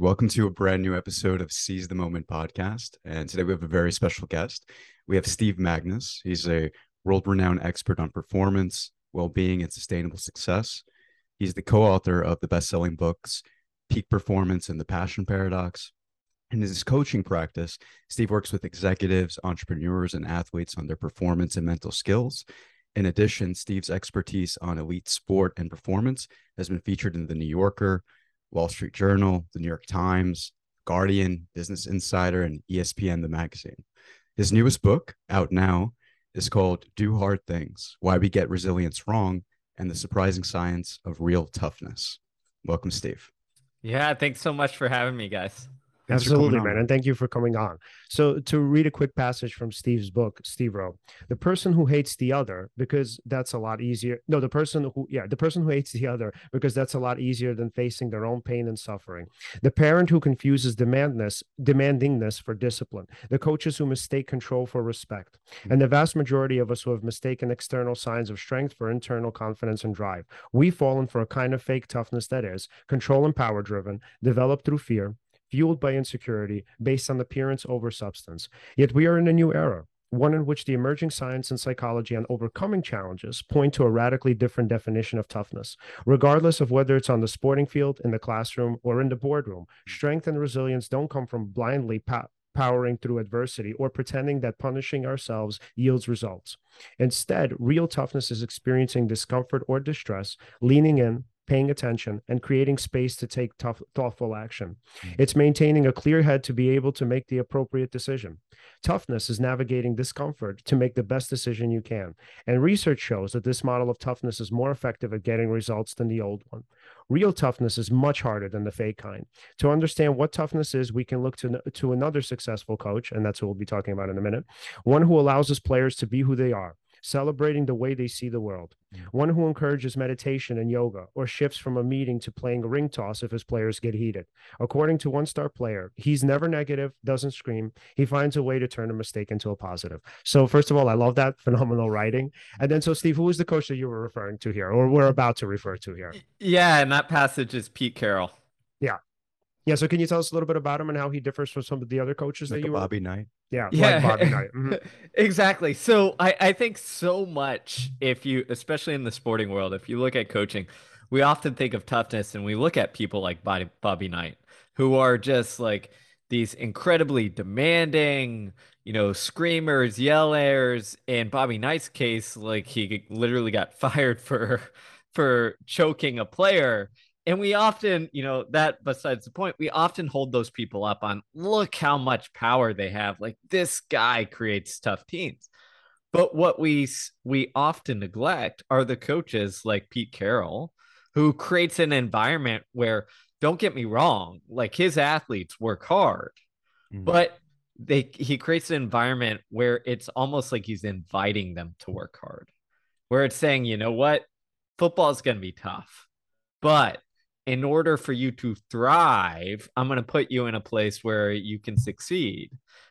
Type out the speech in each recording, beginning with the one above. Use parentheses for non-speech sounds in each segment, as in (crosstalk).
Welcome to a brand new episode of Seize the Moment podcast. And today we have a very special guest. We have Steve Magness. He's a world renowned expert on performance, well being, and sustainable success. He's the co author of the best selling books, Peak Performance and the Passion Paradox. In his coaching practice, Steve works with executives, entrepreneurs, and athletes on their performance and mental skills. In addition, Steve's expertise on elite sport and performance has been featured in The New Yorker, Wall Street Journal, the New York Times, Guardian, Business Insider, and ESPN, the magazine. His newest book, out now, is called Do Hard Things Why We Get Resilience Wrong and the Surprising Science of Real Toughness. Welcome, Steve. Yeah, thanks so much for having me, guys. Absolutely, man. And thank you for coming on. So, to read a quick passage from Steve's book, Steve wrote, The person who hates the other, because that's a lot easier. No, the person who, yeah, the person who hates the other, because that's a lot easier than facing their own pain and suffering. The parent who confuses demandness, demandingness for discipline. The coaches who mistake control for respect. And the vast majority of us who have mistaken external signs of strength for internal confidence and drive. We've fallen for a kind of fake toughness that is control and power driven, developed through fear fueled by insecurity based on appearance over substance. Yet we are in a new era, one in which the emerging science and psychology on overcoming challenges point to a radically different definition of toughness. Regardless of whether it's on the sporting field, in the classroom, or in the boardroom, strength and resilience don't come from blindly pa- powering through adversity or pretending that punishing ourselves yields results. Instead, real toughness is experiencing discomfort or distress, leaning in, paying attention, and creating space to take tough, thoughtful action. Mm-hmm. It's maintaining a clear head to be able to make the appropriate decision. Toughness is navigating discomfort to make the best decision you can. And research shows that this model of toughness is more effective at getting results than the old one. Real toughness is much harder than the fake kind. To understand what toughness is, we can look to, to another successful coach, and that's what we'll be talking about in a minute, one who allows his players to be who they are celebrating the way they see the world. One who encourages meditation and yoga or shifts from a meeting to playing a ring toss if his players get heated. According to one star player, he's never negative, doesn't scream. He finds a way to turn a mistake into a positive. So, first of all, I love that (laughs) phenomenal writing. And then, so Steve, who is the coach that you were referring to here or we're about to refer to here? Yeah, and that passage is Pete Carroll. Yeah. Yeah. So can you tell us a little bit about him and how he differs from some of the other coaches like that you were? Bobby were... Knight? Yeah. Yeah. Like Bobby Knight. Mm-hmm. (laughs) exactly. So I, I think so much if you, especially in the sporting world, if you look at coaching, we often think of toughness and we look at people like Bobby, Bobby Knight who are just like these incredibly demanding, you know, screamers, yellers. In Bobby Knight's case, like he literally got (laughs) fired for for choking a player and we often you know that besides the point we often hold those people up on look how much power they have. Like this guy creates tough teams. But what we we often neglect are the coaches like Pete Carroll who creates an environment where don't get me wrong like his athletes work hard mm-hmm. but they he creates an environment where it's almost like he's inviting them to work hard where it's saying you know what? Football is going to be tough but in order for you to thrive, I'm going to put you in a place where you can succeed,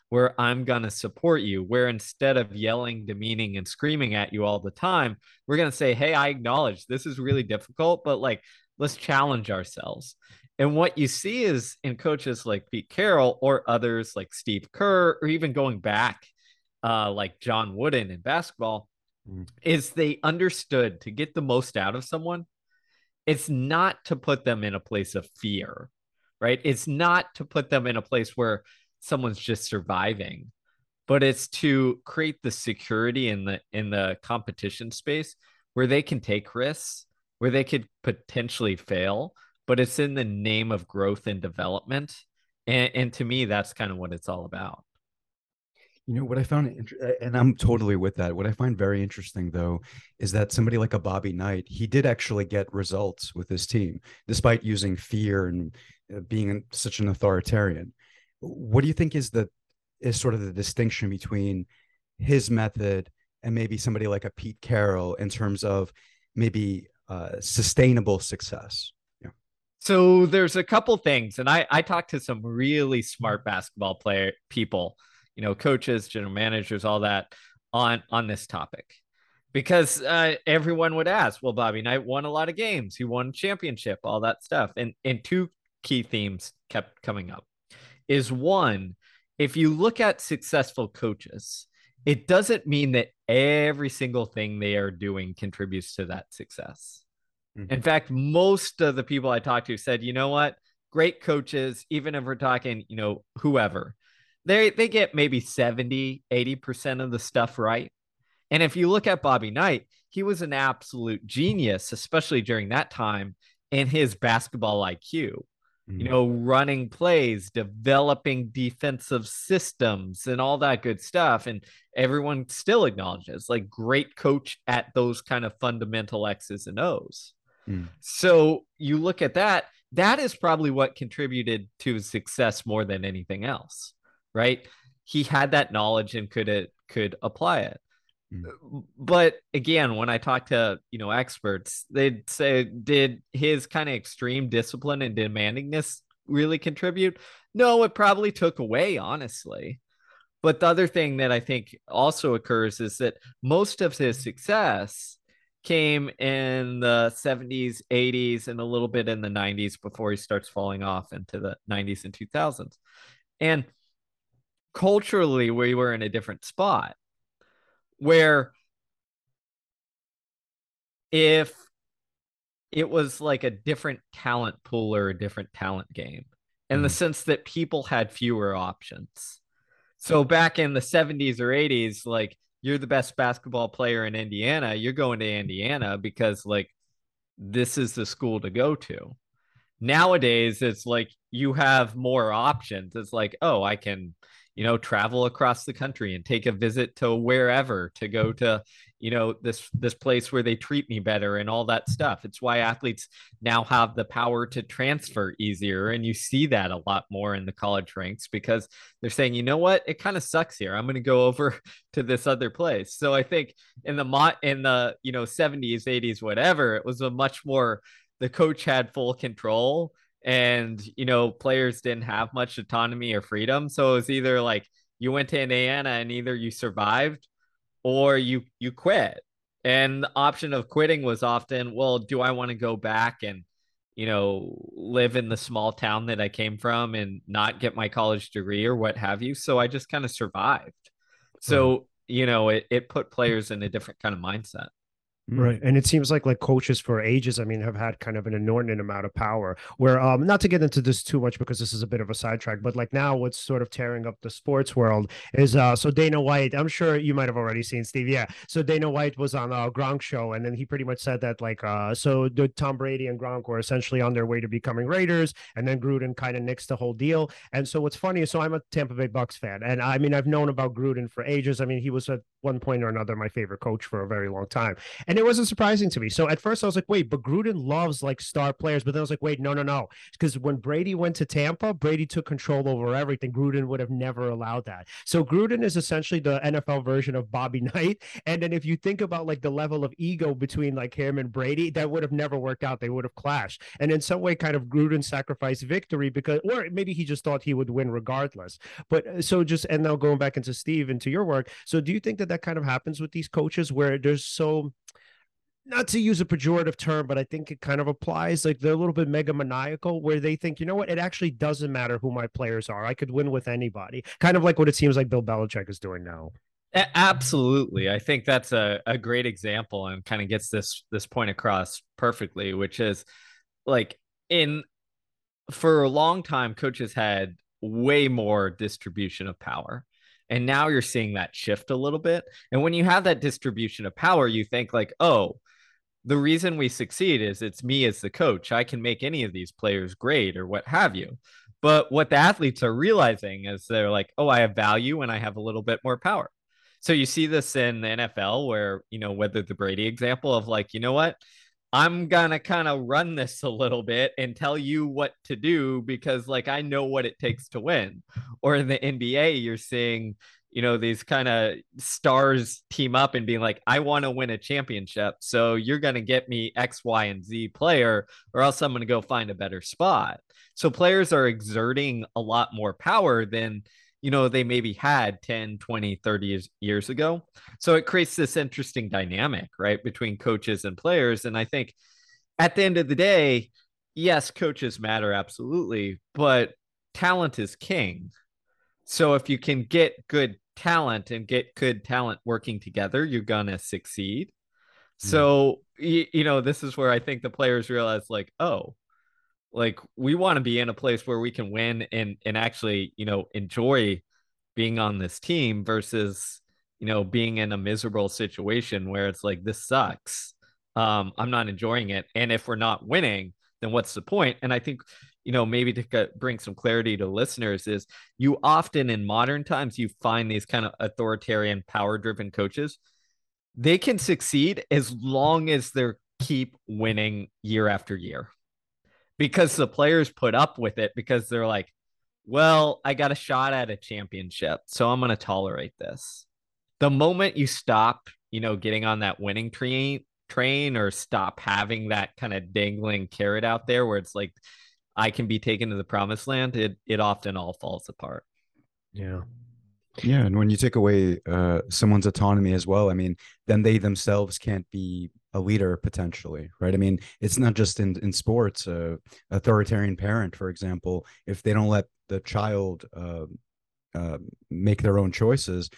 where I'm going to support you, where instead of yelling, demeaning, and screaming at you all the time, we're going to say, Hey, I acknowledge this is really difficult, but like, let's challenge ourselves. And what you see is in coaches like Pete Carroll or others like Steve Kerr, or even going back, uh, like John Wooden in basketball, mm. is they understood to get the most out of someone it's not to put them in a place of fear, right? It's not to put them in a place where someone's just surviving, but it's to create the security in the in the competition space where they can take risks, where they could potentially fail, but it's in the name of growth and development. And, and to me, that's kind of what it's all about. You know what I found, and I'm totally with that. What I find very interesting, though, is that somebody like a Bobby Knight, he did actually get results with his team, despite using fear and uh, being such an authoritarian. What do you think is the is sort of the distinction between his method and maybe somebody like a Pete Carroll in terms of maybe uh, sustainable success? So there's a couple things, and I I talked to some really smart basketball player people you know, coaches, general managers, all that on on this topic. Because uh, everyone would ask, well, Bobby Knight won a lot of games. He won championship, all that stuff. And and two key themes kept coming up is one, if you look at successful coaches, it doesn't mean that every single thing they are doing contributes to that success. Mm-hmm. In fact, most of the people I talked to said, you know what? Great coaches, even if we're talking, you know, whoever, they they get maybe 70, 80% of the stuff right. And if you look at Bobby Knight, he was an absolute genius, especially during that time in his basketball IQ you mm. know, running plays, developing defensive systems, and all that good stuff. And everyone still acknowledges like great coach at those kind of fundamental X's and O's. Mm. So you look at that, that is probably what contributed to his success more than anything else, right? He had that knowledge and could it could apply it. Mm. But again, when I talk to you know experts, they'd say, did his kind of extreme discipline and demandingness really contribute? No, it probably took away, honestly. But the other thing that I think also occurs is that most of his success came in the 70s, 80s, and a little bit in the 90s before he starts falling off into the 90s and 2000s. And culturally, we were in a different spot where if it was like a different talent pool or a different talent game in mm. the sense that people had fewer options. So back in the 70s or 80s, like you're the best basketball player in Indiana, you're going to Indiana because like this is the school to go to. Nowadays, it's like you have more options. It's like, oh, I can you know travel across the country and take a visit to wherever to go to you know this this place where they treat me better and all that stuff. It's why athletes now have the power to transfer easier and you see that a lot more in the college ranks because they're saying you know what? It kind of sucks here. I'm going to go over (laughs) to this other place. So i think in the mot in the you know 70s 80s whatever it was a much more the coach had full control and you know players didn't have much autonomy or freedom. So it was either like you went to indiana and either you survived or you you quit. And the option of quitting was often well do i want to go back and you know live in the small town that i came from and not get my college degree or what have you? So i just kind of survived. So hmm. you know it, it put players in a different kind of mindset Right. And it seems like like coaches for ages, I mean, have had kind of an inordinate amount of power. Where um not to get into this too much because this is a bit of a sidetrack, but like now what's sort of tearing up the sports world is uh so Dana White, I'm sure you might have already seen Steve. Yeah. So Dana White was on a Gronk show and then he pretty much said that like uh so the Tom Brady and Gronk were essentially on their way to becoming Raiders and then Gruden kind of nixed the whole deal. And so what's funny is so I'm a Tampa Bay Bucks fan and I mean I've known about Gruden for ages. I mean, he was at one point or another my favorite coach for a very long time. And it wasn't surprising to me. So at first I was like, wait, but Gruden loves like star players. But then I was like, wait, no, no, no. Because when Brady went to Tampa, Brady took control over everything. Gruden would have never allowed that. So Gruden is essentially the NFL version of Bobby (laughs) Knight. And then if you think about like the level of ego between like him and Brady, that would have never worked out. They would have clashed. And in some way, kind of Gruden sacrificed victory because, or maybe he just thought he would win regardless. But uh, so just, and now going back into Steve, into your work. So do you think that that kind of happens with these coaches where there's so, not to use a pejorative term, but I think it kind of applies. Like they're a little bit megamaniacal, where they think, you know what, it actually doesn't matter who my players are. I could win with anybody. Kind of like what it seems like Bill Belichick is doing now. Absolutely, I think that's a, a great example and kind of gets this this point across perfectly, which is like in for a long time, coaches had way more distribution of power. And now you're seeing that shift a little bit. And when you have that distribution of power, you think like, oh, the reason we succeed is it's me as the coach. I can make any of these players great or what have you. But what the athletes are realizing is they're like, oh, I have value and I have a little bit more power. So you see this in the NFL where, you know, whether the Brady example of like, you know what? I'm gonna kind of run this a little bit and tell you what to do because like I know what it takes to win. Or in the NBA, you're seeing, you know, these kind of stars team up and being like, I want to win a championship. So you're going to get me X, Y, and Z player, or else I'm going to go find a better spot. So players are exerting a lot more power than, you know, they maybe had 10, 20, 30 years, years ago. So it creates this interesting dynamic, right, between coaches and players. And I think at the end of the day, yes, coaches matter absolutely, but talent is king. So if you can get good talent and get good talent working together, you're to succeed. Mm. So, you, you know, this is where I think the players realize like, oh, like we want to be in a place where we can win and and actually, you know, enjoy being on this team versus, you know, being in a miserable situation where it's like this sucks. Um, I'm not enjoying it. And if we're not winning, then what's the point? And I think you know maybe to bring some clarity to listeners is you often in modern times you find these kind of authoritarian power driven coaches. They can succeed as long as they keep winning year after year. Because the players put up with it because they're like well i got a shot at a championship so i'm going to tolerate this. The moment you stop you know getting on that winning train train or stop having that kind of dangling carrot out there where it's like I can be taken to the promised land, it it often all falls apart. Yeah. Yeah, and when you take away uh, someone's autonomy as well, I mean, then they themselves can't be a leader potentially, right? I mean, it's not just in in sports. Uh, authoritarian parent, for example, if they don't let the child uh, uh, make their own choices,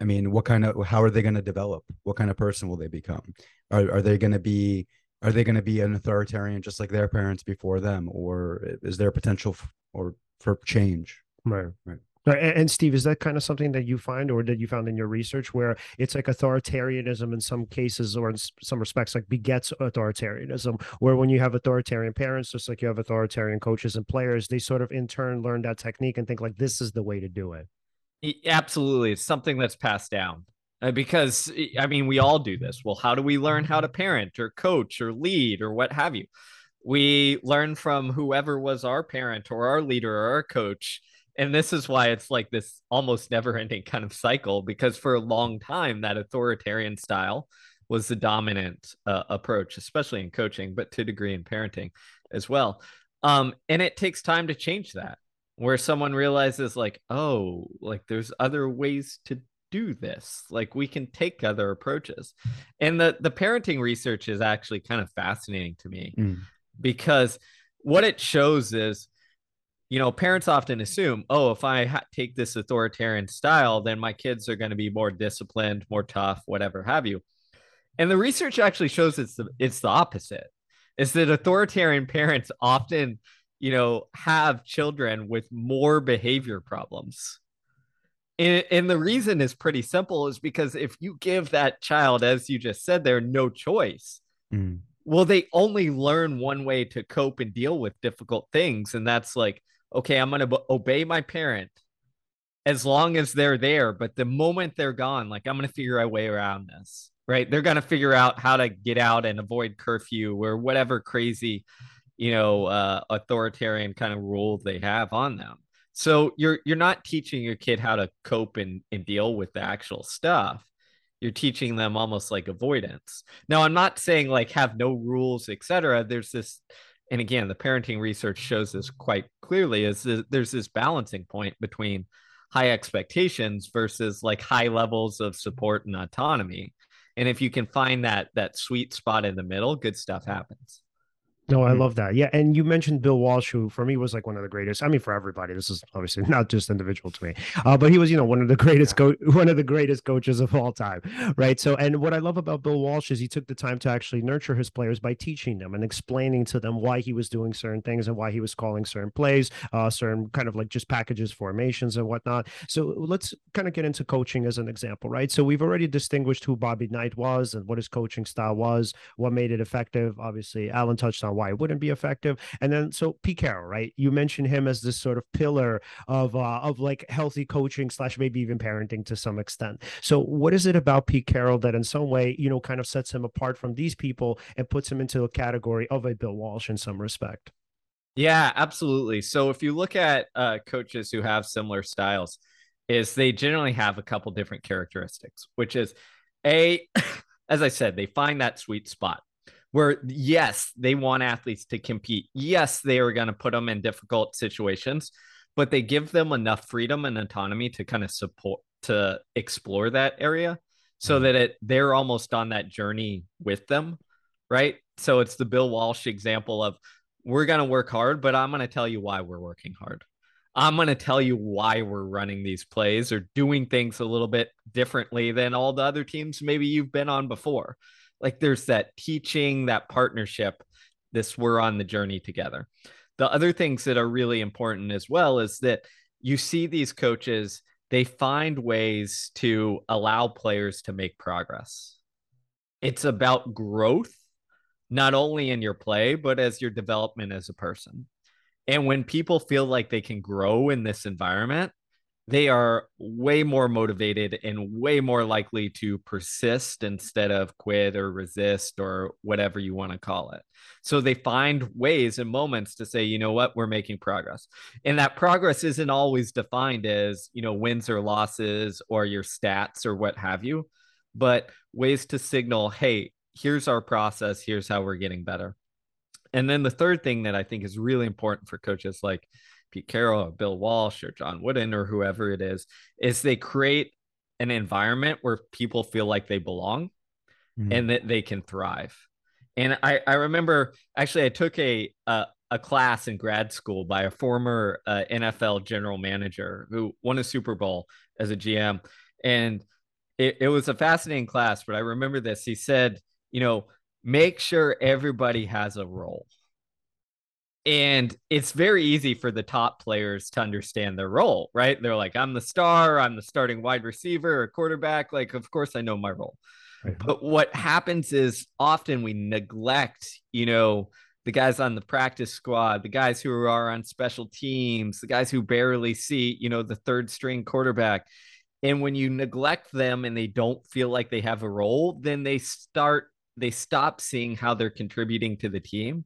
I mean, what kind of how are they going to develop? What kind of person will they become? Are are they going to be are they going to be an authoritarian just like their parents before them or is there potential f- or for change right right and Steve, is that kind of something that you find or that you found in your research where it's like authoritarianism in some cases or in some respects like begets authoritarianism, where when you have authoritarian parents, just like you have authoritarian coaches and players, they sort of in turn learn that technique and think like this is the way to do it. Absolutely. It's something that's passed down. Uh, because I mean, we all do this. Well, how do we learn how to parent or coach or lead or what have you? We learn from whoever was our parent or our leader or our coach. And this is why it's like this almost never ending kind of cycle because for a long time, that authoritarian style was the dominant uh, approach, especially in coaching, but to degree in parenting as well. Um, and it takes time to change that where someone realizes like oh like there's other ways to do this like we can take other approaches. And the the parenting research is actually kind of fascinating to me mm. because what it shows is you know parents often assume oh if i ha- take this authoritarian style then my kids are going to be more disciplined more tough whatever have you. And the research actually shows it's the it's the opposite is that authoritarian parents often you know have children with more behavior problems and, and the reason is pretty simple is because if you give that child, as you just said, there no choice, mm. well, they only learn one way to cope and deal with difficult things. And that's like, okay, I'm going to obey my parent as long as they're there. But the moment they're gone, like, I'm going to figure a way around this, right? They're going to figure out how to get out and avoid curfew or whatever crazy, you know, uh, authoritarian kind of rule they have on them. So you're you're not teaching your kid how to cope and, and deal with the actual stuff. You're teaching them almost like avoidance. Now, I'm not saying like have no rules, etc. There's this, and again, the parenting research shows this quite clearly. Is this, there's this balancing point between high expectations versus like high levels of support and autonomy. And if you can find that that sweet spot in the middle, good stuff happens. No, I mm. love that. Yeah, and you mentioned Bill Walsh, who for me was like one of the greatest. I mean, for everybody, this is obviously (laughs) not just individual to me, uh, but he was, you know, one of the greatest co- (laughs) one of the greatest coaches of all time, right? So, and what I love about Bill Walsh is he took the time to actually nurture his players by teaching them and explaining to them why he was doing certain things and why he was calling certain plays, uh, certain kind of like just packages, formations, and whatnot. So, let's kind of get into coaching as an example, right? So, we've already distinguished who Bobby Knight was and what his coaching style was, what made it effective. Obviously, Alan touched on why it wouldn't be effective. And then so Pete Carroll, right? You mentioned him as this sort of pillar of uh, of like healthy coaching slash maybe even parenting to some extent. So what is it about Pete Carroll that in some way you know kind of sets him apart from these people and puts him into a category of a Bill Walsh in some respect? Yeah, absolutely. So if you look at uh, coaches who have similar styles, is they generally have a couple different characteristics, which is a, (laughs) as I said, they find that sweet spot where yes, they want athletes to compete. Yes, they are going to put them in difficult situations, but they give them enough freedom and autonomy to kind of support to explore that area so mm-hmm. that it they're almost on that journey with them, right? So it's the Bill Walsh example of we're going to work hard, but I'm going to tell you why we're working hard. I'm going to tell you why we're running these plays or doing things a little bit differently than all the other teams maybe you've been on before. Like there's that teaching, that partnership, this we're on the journey together. The other things that are really important as well is that you see these coaches, they find ways to allow players to make progress. It's about growth, not only in your play, but as your development as a person. And when people feel like they can grow in this environment, they are way more motivated and way more likely to persist instead of quit or resist or whatever you want to call it. So they find ways and moments to say, you know what, we're making progress. And that progress isn't always defined as, you know, wins or losses or your stats or what have you, but ways to signal, hey, here's our process, here's how we're getting better. And then the third thing that I think is really important for coaches like Pete Carroll or Bill Walsh or John Wooden or whoever it is, is they create an environment where people feel like they belong mm-hmm. and that they can thrive. And I, I remember actually I took a, a, a class in grad school by a former uh, NFL general manager who won a Super Bowl as a GM. And it, it was a fascinating class, but I remember this. He said, you know, make sure everybody has a role. And it's very easy for the top players to understand their role, right? They're like, I'm the star, I'm the starting wide receiver or quarterback. Like, of course, I know my role. Right. But what happens is often we neglect, you know, the guys on the practice squad, the guys who are on special teams, the guys who barely see, you know, the third string quarterback. And when you neglect them and they don't feel like they have a role, then they start, they stop seeing how they're contributing to the team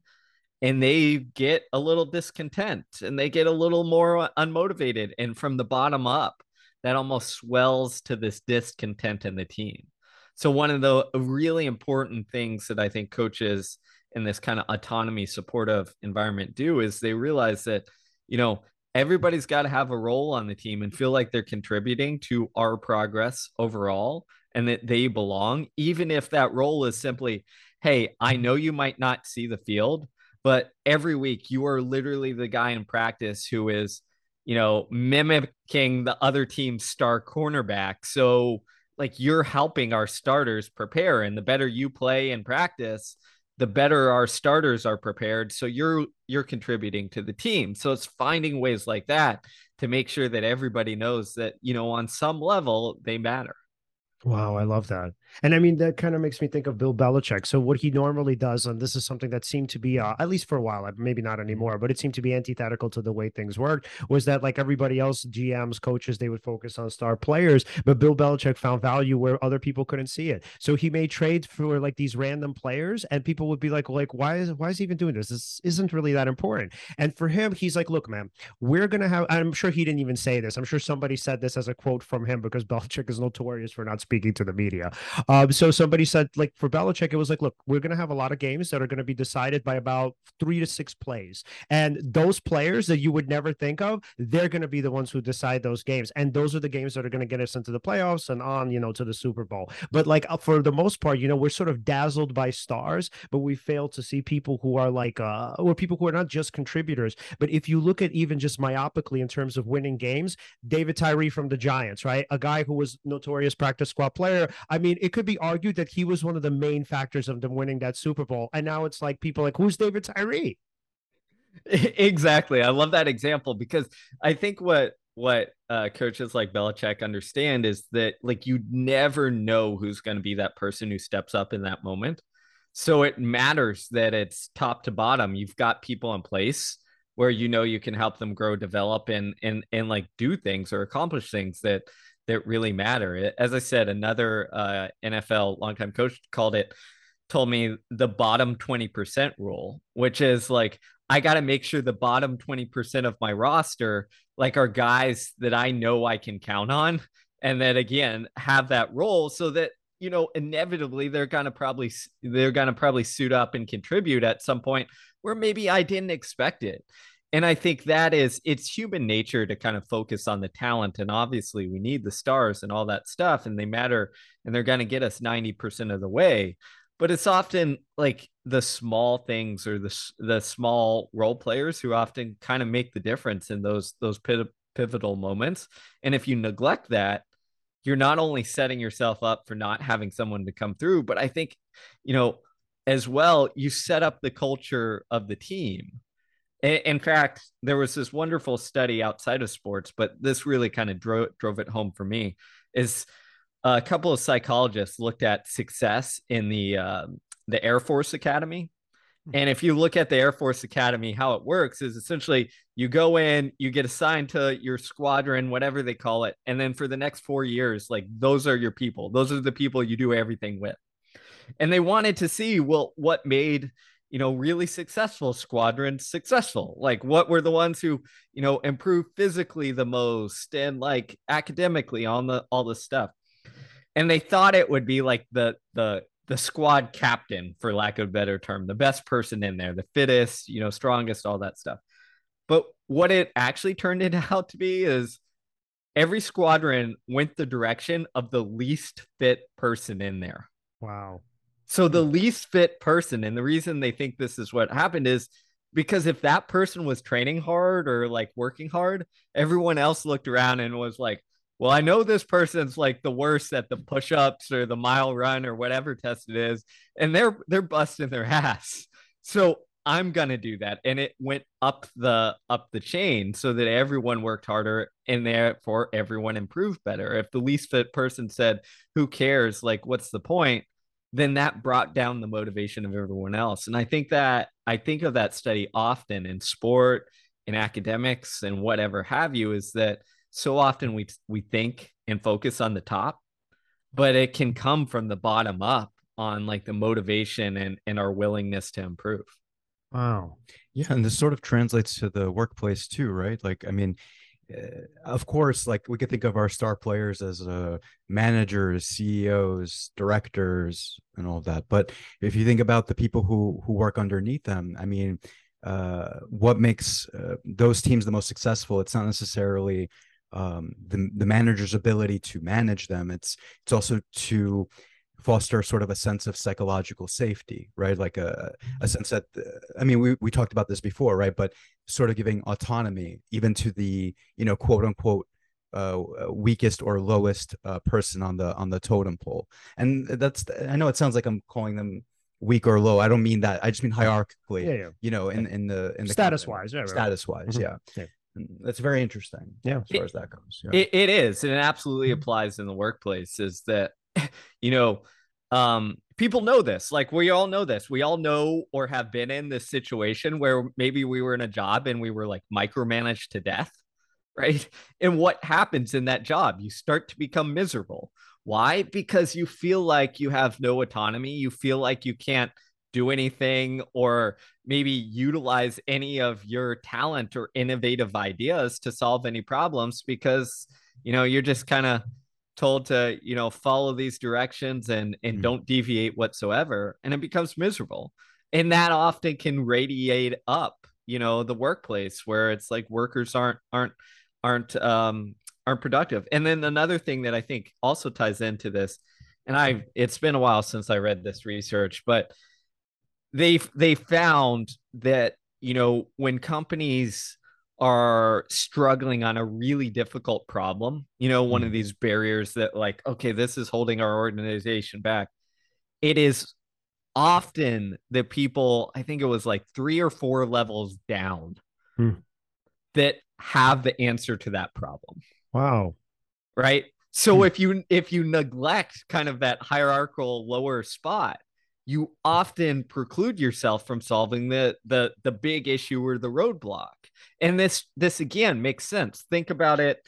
and they get a little discontent and they get a little more unmotivated. And from the bottom up, that almost swells to this discontent in the team. So, one of the really important things that I think coaches in this kind of autonomy supportive environment do is they realize that, you know, everybody's got to have a role on the team and feel like they're contributing to our progress overall and that they belong, even if that role is simply, hey, I know you might not see the field, but every week you are literally the guy in practice who is, you know, mimicking the other team's star cornerback. So like you're helping our starters prepare and the better you play in practice, the better our starters are prepared. So you're you're contributing to the team. So it's finding ways like that to make sure that everybody knows that, you know, on some level they matter. Wow, I love that. And I mean, that kind of makes me think of Bill Belichick. So, what he normally does, and this is something that seemed to be, uh, at least for a while, maybe not anymore, but it seemed to be antithetical to the way things worked, was that like everybody else, GMs, coaches, they would focus on star players, but Bill Belichick found value where other people couldn't see it. So, he made trades for like these random players, and people would be like, like, why is why is he even doing this? This isn't really that important. And for him, he's like, look, man, we're gonna have. I'm sure he didn't even say this. I'm sure somebody said this as a quote from him because (laughs) Belichick is notorious for not speaking to the media. Um, so somebody said, like for Belichick, it was like, look, we're going to have a lot of games that are going to be decided by about three to six plays, and those players that you would never think of, they're going to be the ones who decide those games, and those are the games that are going to get us into the playoffs and on, you know, to the Super Bowl. But like uh, for the most part, you know, we're sort of dazzled by stars, but we fail to see people who are like, uh, or people who are not just contributors, but if you look at even just myopically in terms of winning games, David Tyree from the Giants, right, a guy who was notorious practice player. I mean, it could be argued that he was one of the main factors of them winning that Super Bowl. And now it's like people like, who's David Tyree? (laughs) Exactly. I love that example because I think what what uh, coaches like Belichick understand is that like you never know who's going to be that person who steps up in that moment. So it matters that it's top to bottom. You've got people in place where you know you can help them grow, develop, and and and like do things or accomplish things that that really matter. As I said, another uh, NFL longtime coach called it, told me the bottom 20% rule, which is like, I got to make sure the bottom 20% of my roster, like, are guys that I know I can count on. And that again, have that role so that you know inevitably they're gonna probably they're gonna probably suit up and contribute at some point where maybe i didn't expect it and I think that is it's human nature to kind of focus on the talent. And obviously we need the stars and all that stuff, and they matter and they're going to get us 90% of the way. but it's often like the small things or the the small role players who often kind of make the difference in those those pivotal moments. And if you neglect that, you're not only setting yourself up for not having someone to come through, but I think, you know, as well, you set up the culture of the team. In fact, there was this wonderful study outside of sports, but this really kind of drove drove it home for me. Is a couple of psychologists looked at success in the uh, the Air Force Academy, hmm. and if you look at the Air Force Academy, how it works is essentially you go in, you get assigned to your squadron, whatever they call it, and then for the next four years, like those are your people. Those are the people you do everything with. And they wanted to see well what made you know really successful squadrons successful like what were the ones who you know improved physically the most and like academically on the all the stuff? And they thought it would be like the the the squad captain for lack of a better term the best person in there the fittest you know strongest all that stuff. But what it actually turned (laughs) out to be is every squadron went the direction of the least fit person in there. Wow so the hmm. least fit person and the reason they think this is what happened is because if that person was training hard or like working hard everyone else looked around and was like well, I know this person's like the worst at the push-ups or the mile run or whatever test it is, and they're they're busting their (laughs) ass. So I'm gonna do that. And it went up the up the chain so that everyone worked harder and therefore everyone improved better. If the least fit person said, Who cares? Like, what's the point? Then that brought down the motivation of everyone else. And I think that I think of that study often in sport, in academics, and whatever have you, is that so often we we think and focus on the top but it can come from the bottom up on like the motivation and and our willingness to improve. Wow. Yeah and this sort of translates to the workplace too right? Like i mean of course like we could think of our star players as uh, managers ceos directors and all of that but if you think about the people who who work underneath them i mean uh, what makes uh, those teams the most successful it's not necessarily um, the the manager's ability to manage them. It's it's also to foster sort of a sense of psychological safety, right? Like a a sense that uh, I mean, we we talked about this before, right? But sort of giving autonomy even to the you know quote unquote uh, weakest or lowest uh, person on the on the totem pole and that's i know it sounds like i'm calling them weak or low i don't mean that i just mean hierarchically yeah, yeah. you know in in the in the status wise yeah, status wise mm-hmm. yeah. yeah that's very interesting. Yeah, as far it, as that goes. Yeah. It, it is, and it absolutely mm-hmm. applies in the workplace. Is that (laughs) you know, um, people know this. Like we all know this. We all know or have been in this situation where maybe we were in a job and we were like micromanaged to death, (laughs) right? And what happens in that job? You start to become miserable. Why? Because you feel like you have no autonomy. You feel like you can't do anything or maybe utilize any of your talent or innovative ideas to solve any problems because you know you're just kind of told to you know follow these directions and and mm-hmm. don't deviate whatsoever and it becomes miserable and that often can radiate up you know the workplace where it's like workers aren't aren't aren't um aren't productive and then another thing that i think also ties into this and i it's been a while since i read this research but they they found that you know when companies are struggling on a really difficult problem you know one of mm-hmm. these barriers that like okay this is holding our organization back it is often the people i think it was like three or four levels down mm. that have the answer to that problem wow right so mm. if you if you neglect kind of that hierarchical lower spot you often preclude yourself from solving the the the big issue or the roadblock. And this this again makes sense. Think about it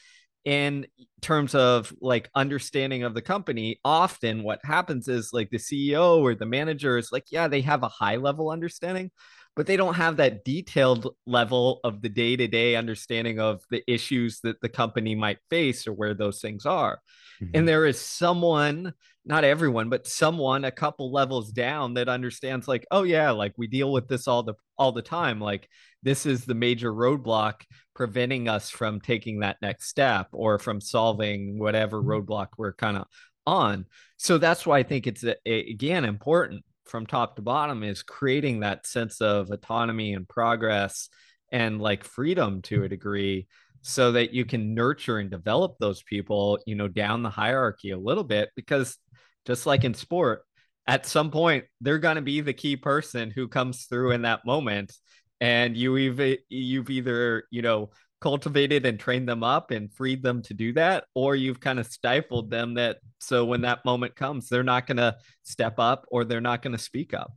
in terms of like understanding of the company. Often what happens is like the ceo or the manager is like yeah they have a high level understanding but they don't have that detailed level of the day-to-day understanding of the issues that the company might face or where those things are. Mm-hmm. and there is someone not everyone but someone a couple levels down that understands like oh yeah like we deal with this all the all the time. Like this is the major roadblock preventing us from taking that next step or from solving whatever roadblock we're kind of on. So that's why i think it's a, a, again important from top to bottom is creating that sense of autonomy and progress and like freedom to a degree so that you can nurture and develop those people you know down the hierarchy a little bit because just like in sport at some point they're going to be the key person who comes through in that moment. And you either you've either you know cultivated and trained them up and freed them to do that or you've kind of stifled them that so when that moment comes they're not going to step up or they're not going to speak up.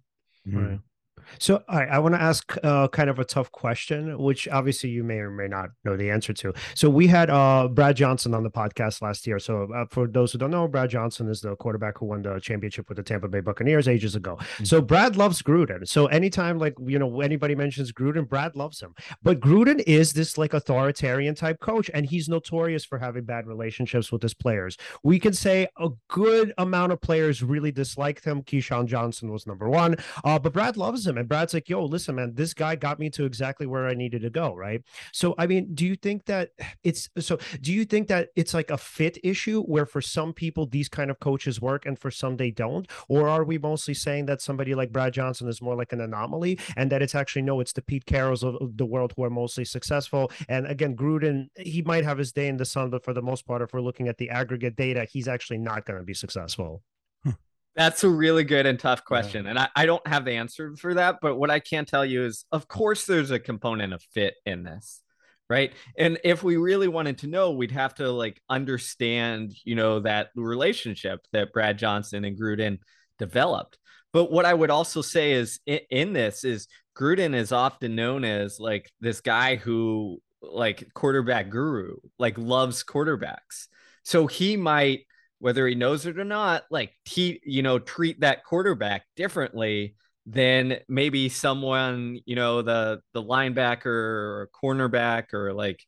Right mm-hmm. So I, I want to ask uh, kind of a tough question, which obviously you may or may not know the answer to. So we had uh, Brad Johnson on the podcast last year. So uh, for those who don't know, Brad Johnson is the quarterback who won the championship with the Tampa Bay Buccaneers ages ago. Mm-hmm. So Brad loves Gruden. So anytime like you know anybody mentions Gruden, Brad loves him. But Gruden is this like authoritarian type coach, and he's notorious for having bad relationships with his players. We can say a good amount of players really disliked him. Keyshawn Johnson was number one, uh, but Brad loves him him. And Brad's like, yo, listen, man, this guy got me to exactly where I needed to go. Right. So, I mean, do you think that it's so? Do you think that it's like a fit issue where for some people these kind of coaches work and for some they don't? Or are we mostly saying that somebody like Brad Johnson is more like an anomaly and that it's actually no, it's the Pete Carrolls of the world who are mostly successful? And again, Gruden, he might have his day in the sun, but for the most part, if we're looking at the aggregate data, he's actually not going to be successful. That's a really good and tough question. Yeah. And I, I don't have the answer for that. But what I can tell you is, of course, there's a component of fit in this. Right. And if we really wanted to know, we'd have to like understand, you know, that relationship that Brad Johnson and Gruden developed. But what I would also say is in, in this is Gruden is often known as like this guy who like quarterback guru, like loves quarterbacks. So he might whether he knows it or not, like he, you know, treat that quarterback differently than maybe someone, you know, the the linebacker or cornerback or like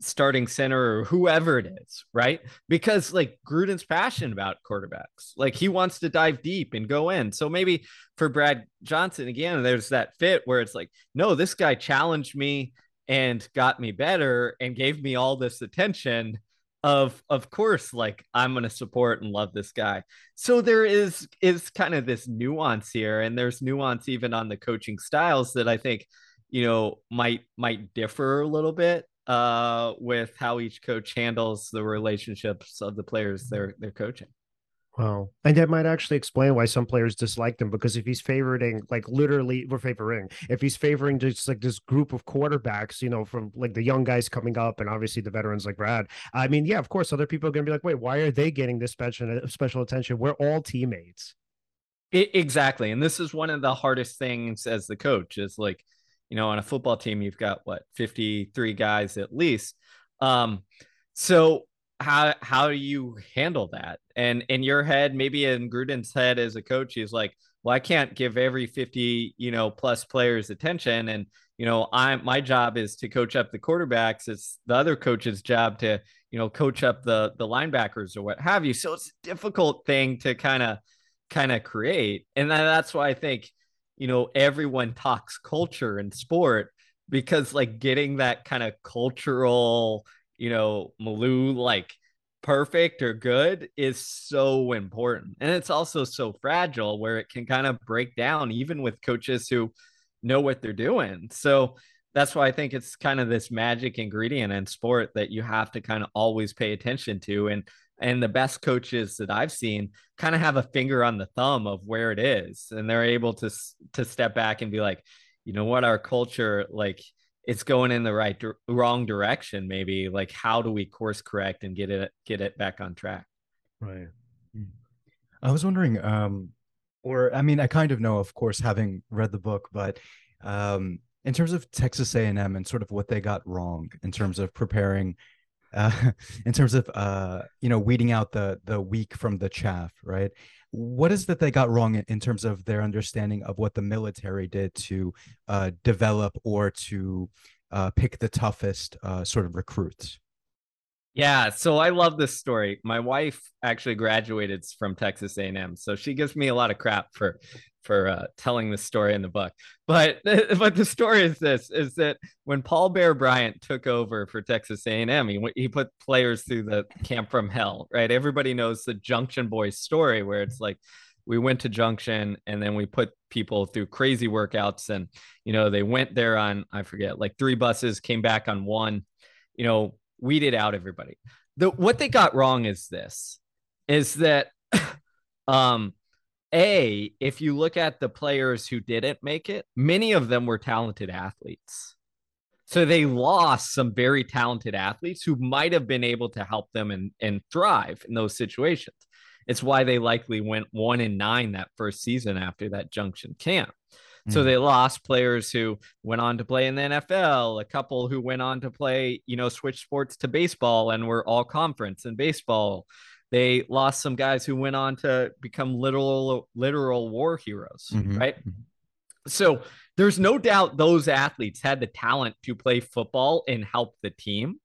starting center or whoever it is, right? Because like Gruden's passionate about quarterbacks. Like he wants to dive deep and go in. So maybe for Brad Johnson again, there's that fit where it's like, no, this guy challenged me and got me better and gave me all this attention of of course like i'm going to support and love this guy. So there is is kind of this nuance here and there's nuance even on the coaching styles that i think you know might might differ a little bit uh with how each coach handles the relationships of the players they're they're coaching Wow. And that might actually explain why some players dislike him because if he's favoring, like literally, we're favoring, if he's favoring just like this group of quarterbacks, you know, from like the young guys coming up and obviously the veterans like Brad, I mean, yeah, of course, other people are going to be like, wait, why are they getting this special, special attention? We're all teammates. It, exactly. And this is one of the hardest things as the coach is like, you know, on a football team, you've got what, 53 guys at least. Um, so how how do you handle that? And in your head, maybe in Gruden's head as a coach, he's like, well, I can't give every 50, you know, plus players attention. And, you know, I'm my job is to coach up the quarterbacks. It's the other coach's job to, you know, coach up the the linebackers or what have you. So it's a difficult thing to kind of kind of create. And that's why I think, you know, everyone talks culture in sport because like getting that kind of cultural you know, Malou like perfect or good is so important. And it's also so fragile where it can kind of break down even with coaches who know what they're doing. So that's why I think it's kind of this magic ingredient in sport that you have to kind of always pay attention to. And and the best coaches that I've seen kind of have a finger on the thumb of where it is, and they're able to to step back and be like, you know what, our culture like it's going in the right wrong direction maybe like how do we course correct and get it get it back on track right hmm. i was wondering um or i mean i kind of know of course having read the book but um in terms of texas a&m and sort of what they got wrong in terms of preparing uh, (laughs) in terms of uh, you know weeding out the the wheat from the chaff right what is that they got wrong in, in terms of their understanding of what the military did to uh, develop or to uh, pick the toughest uh, sort of recruits? Yeah, so I love this story. My wife actually graduated from Texas A&M, so she gives me a lot of crap for for uh, telling the story in the book. But (laughs) but the story is this: is that when Paul Bear Bryant took over for Texas A&M, he he put players through the camp from hell. Right? Everybody knows the Junction Boys story, where it's like we went to Junction and then we put people through crazy workouts. And, you know, they went there on, I forget, like three buses, came back on one, you know, weeded out everybody. The, what they got wrong is this is that, (laughs) um, a, if you look at the players who didn't make it, many of them were talented athletes. So they lost some very talented athletes who might have been able to help them and, and thrive in those situations. It's why they likely went one and nine that first season after that junction camp. Mm. So hmm. they lost players who went on to play in the NFL, a couple who went on to play, you know, switch sports to baseball and were all conference in baseball. They lost some guys who went on to become literal literal war heroes, mm-hmm. right? Mm-hmm. So there's no doubt those athletes had the talent to play football and help the team.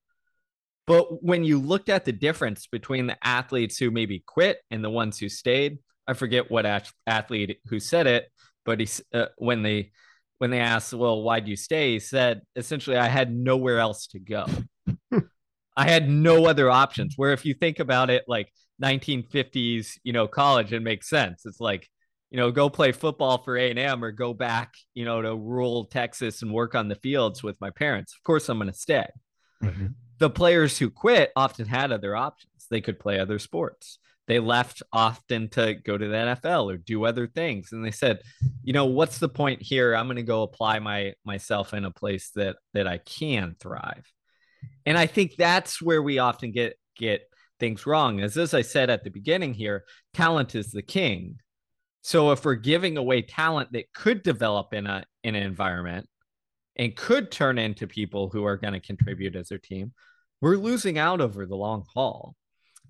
But when you looked at the difference between the athletes who maybe quit and the ones who stayed, I forget what athlete who said it, but he uh, when they when they asked, "Well, why do you stay?" He said, "Essentially, I had nowhere else to go. (laughs) I had no other options." Where if you think about it, like 1950s, you know, college, it makes sense. It's like you know, go play football for A&M or go back, you know, to rural Texas and work on the fields with my parents. Of course, I'm going to stay. Mm-hmm. The players who quit often had other options. They could play other sports. They left often to go to the NFL or do other things. And they said, you know, what's the point here? I'm going to go apply my myself in a place that that I can thrive. And I think that's where we often get get things wrong. As as I said at the beginning here, talent is the king so if we're giving away talent that could develop in a in an environment and could turn into people who are going to contribute as their team, we're losing out over the long haul.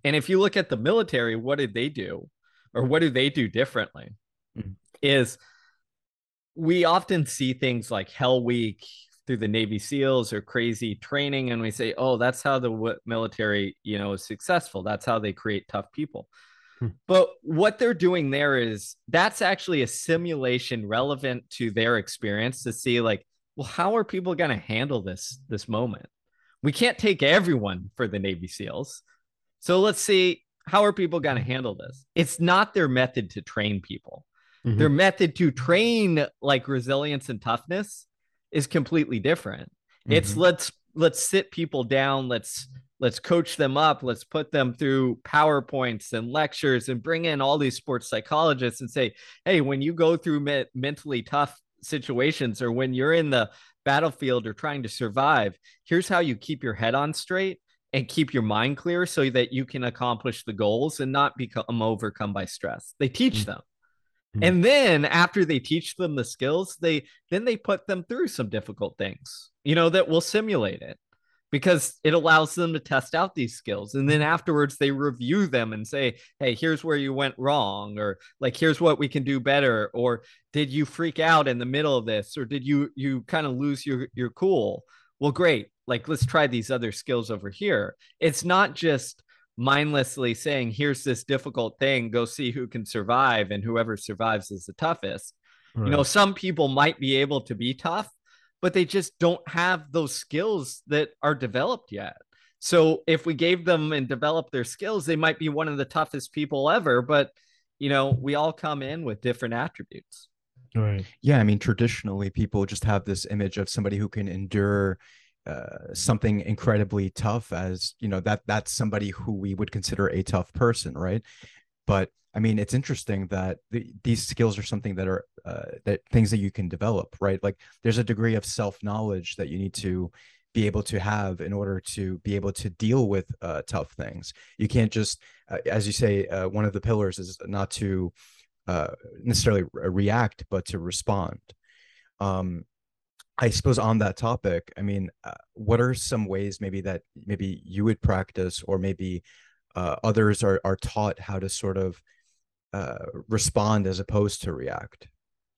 And if you look at the military, what did they do? Or what do they do differently? Mm-hmm. Is we often see things like Hell Week through the Navy SEALs or crazy training, and we say, "Oh, that's how the military, you know, is successful. That's how they create tough people." Hmm. But what they're doing there is that's actually a simulation relevant to their experience to see like, well, how are people going to handle this this moment? We can't take everyone for the Navy SEALs. So let's see how are people going to handle this? It's not their method to train people. Mm-hmm. Their method to train like resilience and toughness is completely different. Mm-hmm. It's let's let's sit people down, let's let's coach them up let's put them through powerpoints and lectures and bring in all these sports psychologists and say hey when you go through me- mentally tough situations or when you're in the battlefield or trying to survive here's how you keep your head on straight and keep your mind clear so that you can accomplish the goals and not become overcome by stress. They teach mm-hmm. them. Mm-hmm. and then after they teach them the skills they then they put them through some difficult things you know that will simulate it because it allows them to test out these skills. And then afterwards they review them and say hey here's where you went wrong or like here's what we can do better or did you freak out in the middle of this? or did you you kind of lose your your cool well great like let's try these other skills over here it's not just mindlessly saying here's this difficult thing go see who can survive and whoever survives is the toughest right. you know some people might be able to be tough but they just don't have those skills that are developed yet. So if we gave them and developed their skills, they might be one of the toughest people ever. But you know, we all come in with different attributes. Right. Yeah. I mean, traditionally, people just have this image of somebody who can endure uh, something incredibly tough as you know that that's somebody who we would consider a tough person right but I mean, it's interesting that the, these skills are something that are uh, that things that you can develop, right? Like there's a degree of self knowledge that you need to be able to have in order to be able to deal with uh, tough things. You can't just, uh, as you say, uh, one of the pillars is not to uh, necessarily re- react, but to respond. Um, I suppose on that topic, I mean, uh, what are some ways maybe that maybe you would practice, or maybe others are are taught how to sort of uh, respond as opposed to react.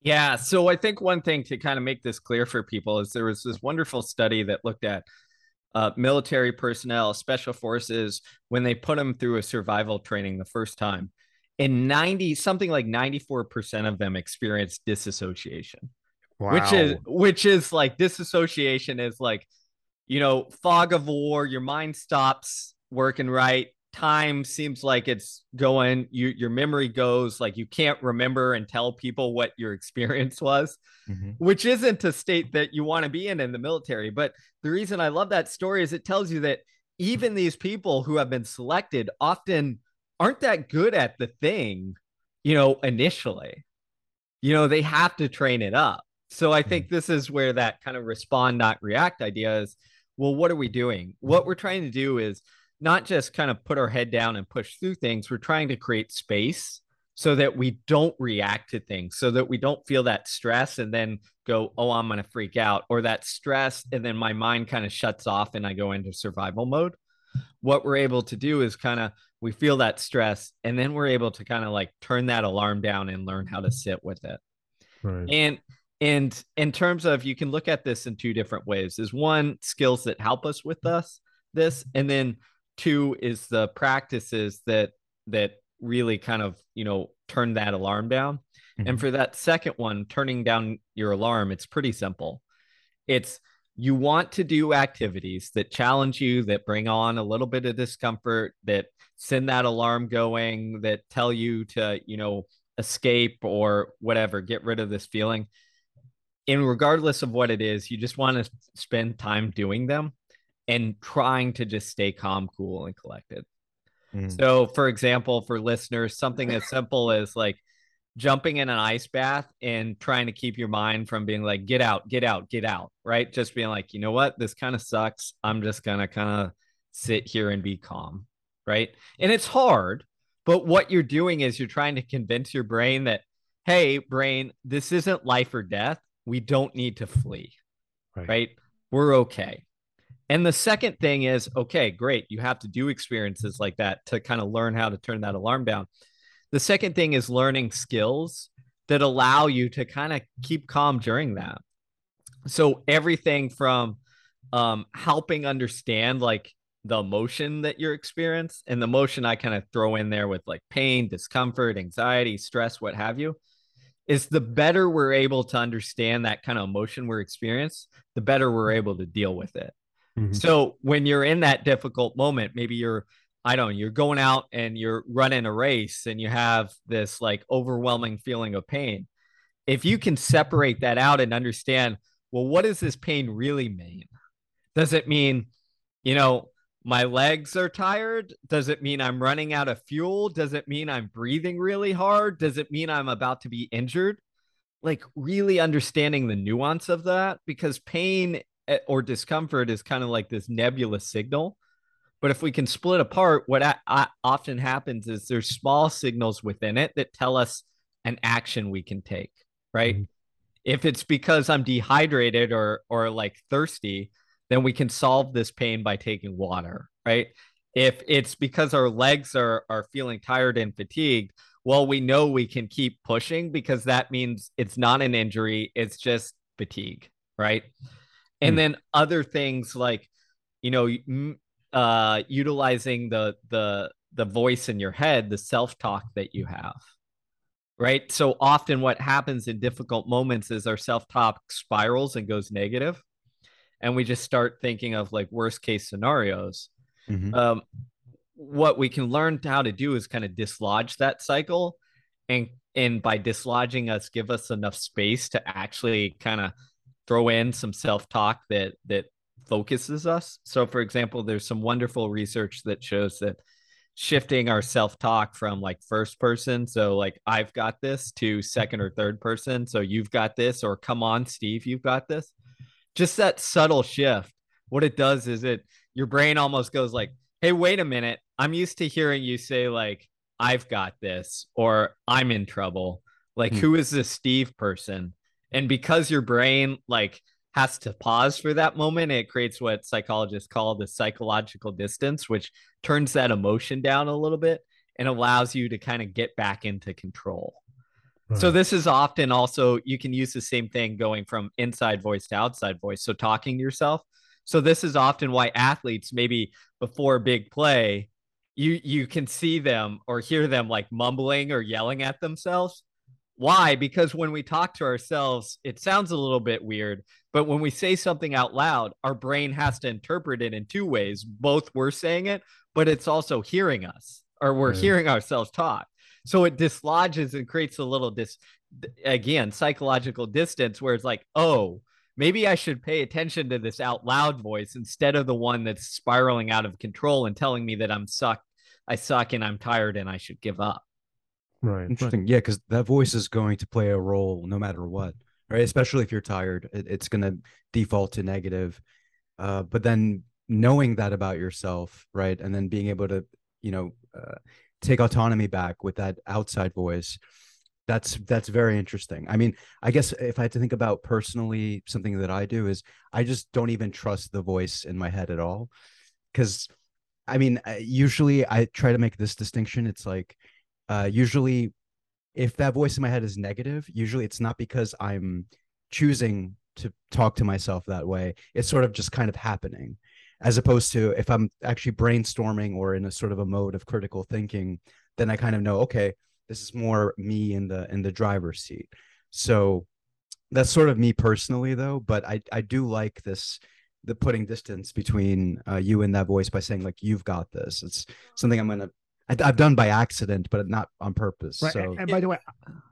Yeah. So I think one thing to kind of make this clear for people is there was this wonderful study that looked at uh, military personnel, special forces, when they put them through a survival training the first time. And 90, something like 94% of them experience disassociation. Wow. Which is which is like disassociation is like, you know, fog of war, your mind stops working right time seems like it's going you your memory goes like you can't remember and tell people what your experience was mm-hmm. which isn't a state that you want to be in in the military but the reason i love that story is it tells you that even these people who have been selected often aren't that good at the thing you know initially you know they have to train it up so i think mm-hmm. this is where that kind of respond not react idea is well what are we doing what we're trying to do is not just kind of put our head down and push through things. We're trying to create space so that we don't react to things, so that we don't feel that stress and then go, oh, I'm going to freak out, or that stress. And then my mind kind of shuts off and I go into survival mode. What we're able to do is kind of, we feel that stress and then we're able to kind of like turn that alarm down and learn how to sit with it. Right. And and in terms of you can look at this in two different ways is one skills that help us with us this and then two is the practices that that really kind of you know turn that alarm down mm-hmm. and for that second one turning down your alarm it's pretty simple it's you want to do activities that challenge you that bring on a little bit of discomfort that send that alarm going that tell you to you know escape or whatever get rid of this feeling and regardless of what it is you just want to spend time doing them and trying to just stay calm, cool, and collected. Mm. So, for example, for listeners, something as simple as like jumping in an ice bath and trying to keep your mind from being like, get out, get out, get out, right? Just being like, you know what, this kind of sucks. I'm just going to kind of sit here and be calm, right? And it's hard, but what you're doing is you're trying to convince your brain that, hey, brain, this isn't life or death. We don't need to flee, right? right? We're okay. And the second thing is okay, great. You have to do experiences like that to kind of learn how to turn that alarm down. The second thing is learning skills that allow you to kind of keep calm during that. So everything from um, helping understand like the emotion that you're experiencing and the emotion I kind of throw in there with like pain, discomfort, anxiety, stress, what have you, is the better we're able to understand that kind of emotion we're experiencing, the better we're able to deal with it. Mm-hmm. So when you're in that difficult moment, maybe you're, I don't know, you're going out and you're running a race and you have this like overwhelming feeling of pain. If you can separate that out and understand, well, what does this pain really mean? Does it mean, you know, my legs are tired? Does it mean I'm running out of fuel? Does it mean I'm breathing really hard? Does it mean I'm about to be injured? Like, really understanding the nuance of that because pain Eh, or discomfort is kind of like this nebulous signal. But if we can split apart, what I, I often happens is there's small signals within it that tell us an action we can take, right? Mm-hmm. If it's because I'm dehydrated or or like thirsty, then we can solve this pain by taking water, right? If it's because our legs are are feeling tired and fatigued, well, we know we can keep pushing because that means it's not an injury, it's just fatigue, right? and mm. then other things like you know uh utilizing the the the voice in your head the self-talk that you have right so often what happens in difficult moments is our self-talk spirals and goes negative and we just start thinking of like worst case scenarios mm-hmm. um, what we can learn how to do is kind of dislodge that cycle and and by dislodging us give us enough space to actually kind of throw in some self-talk that that focuses us. So for example, there's some wonderful research that shows that shifting our self-talk from like first person, so like I've got this to second or third person, so you've got this or come on Steve, you've got this. Just that subtle shift. What it does is it your brain almost goes like, "Hey, wait a minute. I'm used to hearing you say like I've got this or I'm in trouble. Like mm. who is this Steve person?" And because your brain like has to pause for that moment, it creates what psychologists call the psychological distance, which turns that emotion down a little bit and allows you to kind of get back into control. Right. So this is often also you can use the same thing going from inside voice to outside voice. So talking to yourself. So this is often why athletes maybe before a big play, you you can see them or hear them like mumbling or yelling at themselves Why? Because when we talk to ourselves, it sounds a little bit weird, but when we say something out loud, our brain has to interpret it in two ways. Both we're saying it, but it's also hearing us or we're Right. hearing ourselves talk. So it dislodges and creates a little dis again, psychological distance where it's like, "Oh, maybe I should pay attention to this out loud voice instead of the one that's spiraling out of control and telling me that I'm sucked, I suck and I'm tired and I should give up." Right. Interesting. Yeah, because that voice is going to play a role no matter what, right? Especially if you're tired, it, it's going to default to negative. Uh, but then knowing that about yourself, right, and then being able to, you know, uh, take autonomy back with that outside voice, that's that's very interesting. I mean, I guess if I had to think about personally, something that I do is I just don't even trust the voice in my head at all, because, I mean, usually I try to make this distinction. It's like uh, usually if that voice in my head is negative usually it's not because i'm choosing to talk to myself that way. It's sort of just kind of happening as opposed to if i'm actually brainstorming or in a sort of a mode of critical thinking then i kind of know okay this is more me in the in the driver's seat. So that's sort of me personally though but i i do like this the putting distance between uh, you and that voice by saying like you've got this. It's something i'm gonna I, I've done by accident, but not on purpose. Right. So and, and by the way,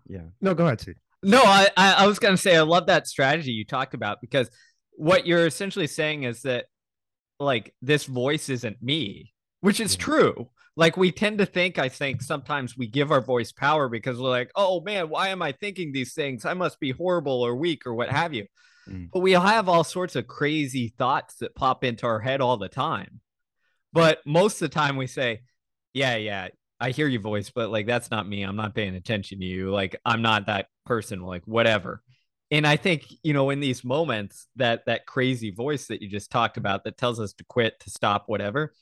yeah, no, go ahead, Steve. No, I, I I was gonna say I love that strategy you talked about because what you're essentially saying is that like this voice isn't me, which is Yeah. true. Like we tend to think, I think sometimes we give our voice power because we're like, oh man, why am I thinking these things? I must be horrible or weak or what have you. Mm. But we have all sorts of crazy thoughts that pop into our head all the time. But most of the time we say, yeah, yeah, I hear your voice, but like that's not me. I'm not paying attention to you. Like I'm not that person. Like whatever. And I think you know in these moments that that crazy voice that you just talked about that tells us to quit, to stop, whatever.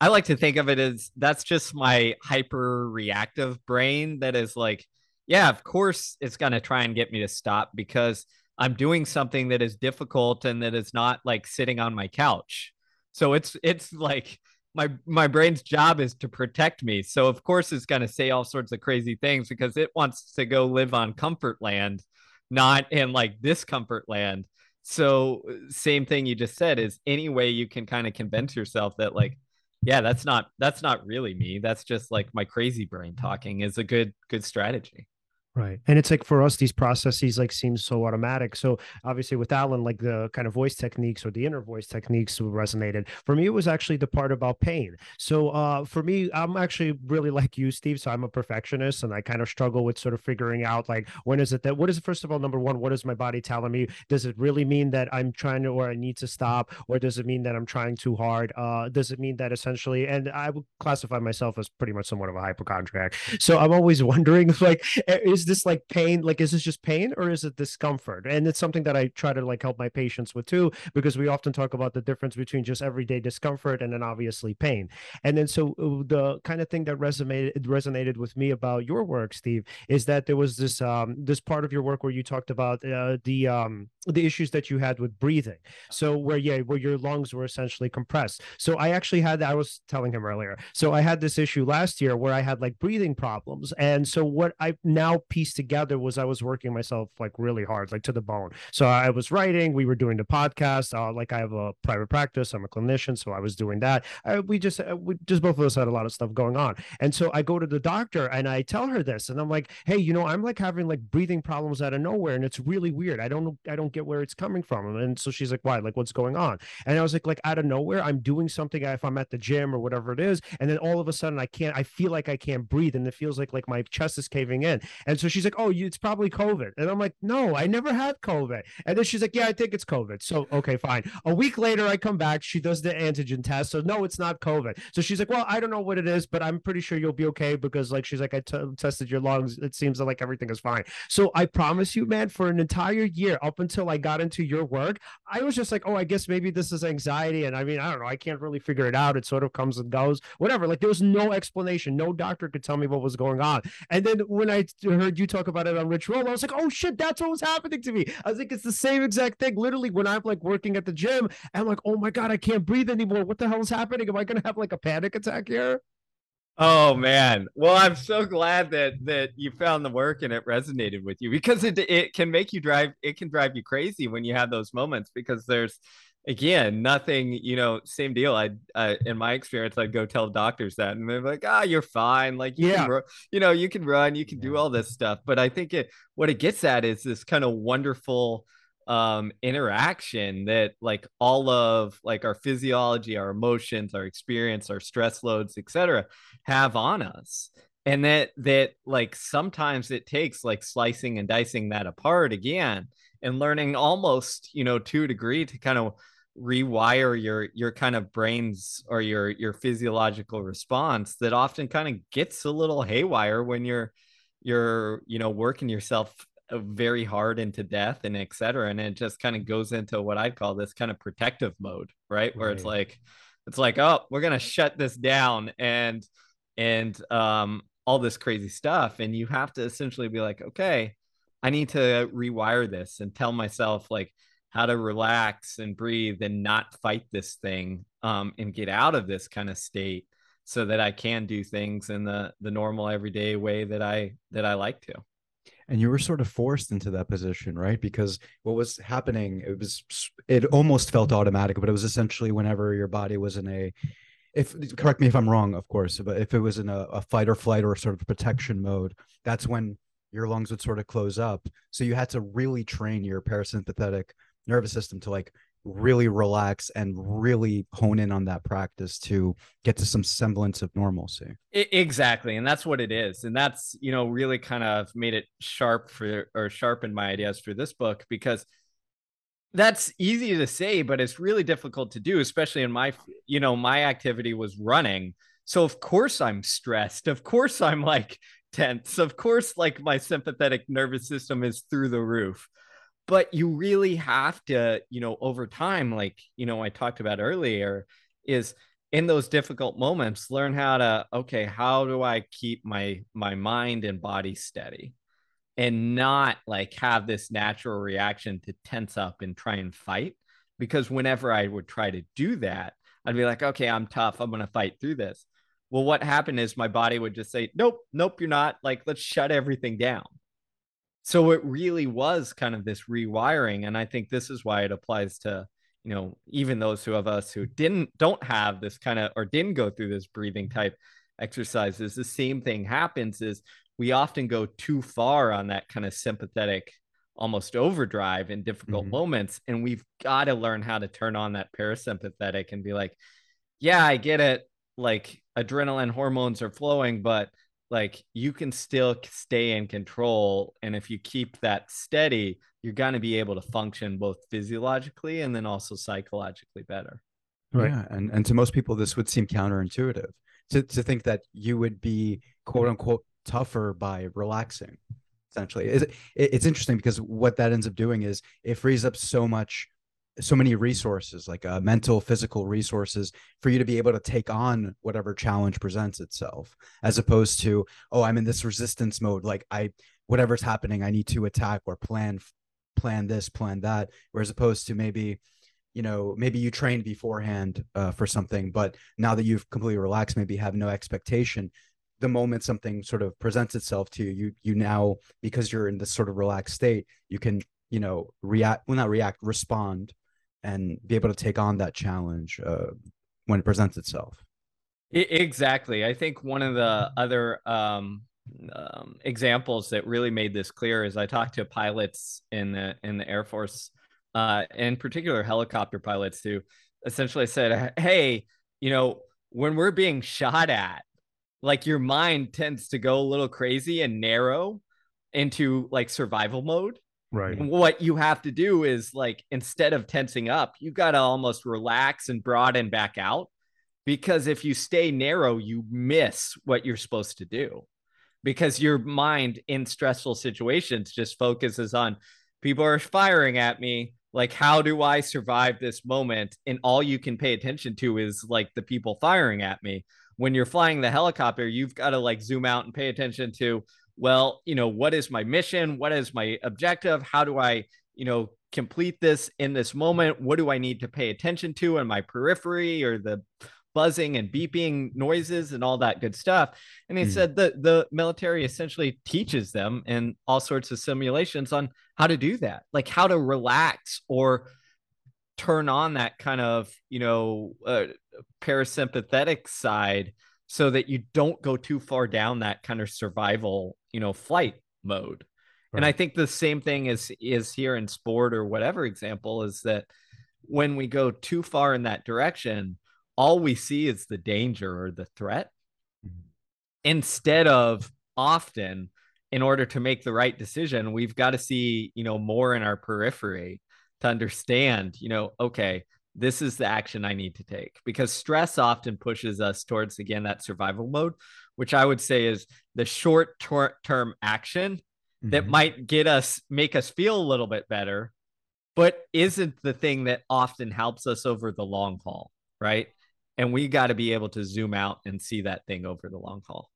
I like to think of it as that's just my hyper reactive brain that is like, yeah, of course it's gonna try and get me to stop because I'm doing something that is difficult and that is not like sitting on my couch. So it's it's like my my brain's job is to protect me. So of course it's going to say all sorts of crazy things because it wants to go live on comfort land, not in like discomfort land. So same thing you just said is any way you can kind of convince yourself that like yeah, that's not that's not really me. That's just like my crazy brain talking is a good good strategy. Right. And it's like for us, these processes like seem so automatic. So obviously with Alan, like the kind of voice techniques or the inner voice techniques resonated. For me, it was actually the part about pain. So uh for me, I'm actually really (laughs) like you, Steve. So I'm a perfectionist and I kind of struggle with sort of figuring out like when is it that what is it, first of all, number one, what is my body telling me? Does it really mean that I'm trying to or I need to stop? Or does it mean that I'm trying too hard? Uh does it mean that essentially and I would classify myself as pretty much somewhat of a hypochondriac. So I'm always (laughs) wondering like is this like pain like is this just pain or is it discomfort? And it's something that i try to like help my patients with too because we often talk about the difference between just everyday discomfort and then obviously pain. And then so the kind of thing that resonated resonated with me about your work steve is that there was this um this part of your work where you talked about uh, the um the issues that you had with breathing. So where yeah where your lungs were essentially compressed. So i actually had i was telling him earlier so i had this issue last year where i had like breathing problems. And so what i now pieced together was i was working myself like really hard like to the bone. So i was writing we were doing the podcast uh, like i have a private practice i'm a clinician so i was doing that. Uh, we just uh, we just both of us had a lot of stuff going on. And so i go to the doctor and i tell her this and i'm like hey you know i'm like having like breathing problems out of nowhere and it's really weird. I don't i don't get where it's coming from. And so she's like why? Like what's going on? And i was like like out of nowhere i'm doing something if i'm at the gym or whatever it is and then all of a sudden i can't i feel like i can't breathe and it feels like like my chest is caving in. And so she's like oh it's probably covid. And i'm like no i never had covid. And then she's like yeah i think it's covid. So okay fine. A week later i come back. She does the antigen test. So no it's not covid. So she's like well i don't know what it is but i'm pretty sure you'll be okay because like she's like I t- tested your lungs. It seems like everything is fine. So i promise you man for an entire year up until i got into your work i was just like oh i guess maybe this is anxiety and i mean i don't know i can't really figure it out. It sort of comes and goes whatever. Like there was no explanation. No doctor could tell me what was going on. And then when i heard you talk about it on rich roll i was like oh shit that's what was happening to me. I was like it's the same exact thing. Literally when i'm like working at the gym i'm like oh my god i can't breathe anymore. What the hell is happening? Am i gonna have like a panic attack here? Oh man. Well, I'm so glad that that you found the work and it resonated with you because it it can make you drive it can drive you crazy when you have those moments because there's again nothing you know same deal. I uh, in my experience i'd go tell doctors that and they're like ah you're fine. Like you yeah. can, you know you can run you can yeah. do all this stuff. But i think it what it gets at is this kind of wonderful um interaction that like all of like our physiology our emotions our experience our stress loads etc have on us. And that that like sometimes it takes like slicing and dicing that apart again and learning almost you know to a degree to kind of rewire your your kind of brains or your your physiological response that often kind of gets a little haywire when you're you're you know working yourself uh, very hard into death and etc and it just kind of goes into what i call this kind of protective mode right where right. it's like it's like oh we're gonna shut this down and and um all this crazy stuff and you have to essentially be like okay i need to rewire this and tell myself like how to relax and breathe and not fight this thing um, and get out of this kind of state so that I can do things in the the normal everyday way that I that I like to. And you were sort of forced into that position right? Because what was happening it was it almost felt automatic but it was essentially whenever your body was in a if correct me if i'm wrong of course but if it was in a, a fight or flight or sort of protection mode that's when your lungs would sort of close up. So you had to really train your parasympathetic nervous system to like really relax and really hone in on that practice to get to some semblance of normalcy. Exactly. And that's what it is. And that's, you know, really kind of made it sharp for or sharpened my ideas for this book because that's easy to say, but it's really difficult to do, especially in my, you know, my activity was running. So of course I'm stressed. Of course I'm like tense. Of course, like my sympathetic nervous system is through the roof but you really have to you know over time like you know i talked about earlier is in those difficult moments learn how to okay how do i keep my my mind and body steady? And not like have this natural reaction to tense up and try and fight because whenever i would try to do that i'd be like okay i'm tough i'm going to fight through this. Well what happened is my body would just say nope nope you're not like let's shut everything down so it really was kind of this rewiring and i think this is why it applies to you know even those who of us who didn't don't have this kind of or didn't go through this breathing type exercises the same thing happens is we often go too far on that kind of sympathetic almost overdrive in difficult mm-hmm. moments and we've got to learn how to turn on that parasympathetic and be like yeah i get it like adrenaline hormones are flowing but like you can still stay in control and if you keep that steady you're going to be able to function both physiologically and then also psychologically better. Right. Yeah and and to most people this would seem counterintuitive to, to think that you would be quote unquote tougher by relaxing essentially. It's, it's interesting because what that ends up doing is it frees up so much so many resources like uh, mental physical resources for you to be able to take on whatever challenge presents itself as opposed to oh i'm in this resistance mode like i whatever's happening i need to attack or plan plan this plan that whereas opposed to maybe you know maybe you trained beforehand uh, for something but now that you've completely relaxed maybe have no expectation the moment something sort of presents itself to you you you now because you're in this sort of relaxed state you can you know react well not react respond and be able to take on that challenge uh, when it presents itself. Exactly. I think one of the other um, um, examples that really made this clear is I talked to pilots in the in the Air Force, uh, in particular helicopter pilots, who essentially said, "Hey, you know, when we're being shot at, like your mind tends to go a little crazy and narrow into like survival mode." Right. What you have to do is like instead of tensing up, you got to almost relax and broaden back out because if you stay narrow, you miss what you're supposed to do because your mind in stressful situations just focuses on people are firing at me. Like, how do I survive this moment? And all you can pay attention to is like the people firing at me. When you're flying the helicopter, you've got to like zoom out and pay attention to well, you know, what is my mission? What is my objective? How do I, you know, complete this in this moment? What do I need to pay attention to in my periphery or the buzzing and beeping noises and all that good stuff. And he Mhm. said that the military essentially teaches them in all sorts of simulations on how to do that, like how to relax or turn on that kind of, you know, uh, parasympathetic side so that you don't go too far down that kind of survival, you know, flight mode. And I think the same thing is is here in sport or whatever example is that when we go too far in that direction, all we see is the danger or the threat Mhm. instead of often in order to make the right decision, we've got to see, you know, more in our periphery to understand, you know, okay, this is the action I need to take because stress often pushes us towards again that survival mode, which I would say is the short term action that Mhm. might get us make us feel a little bit better but isn't the thing that often helps us over the long haul right and we got to be able to zoom out and see that thing over the long haul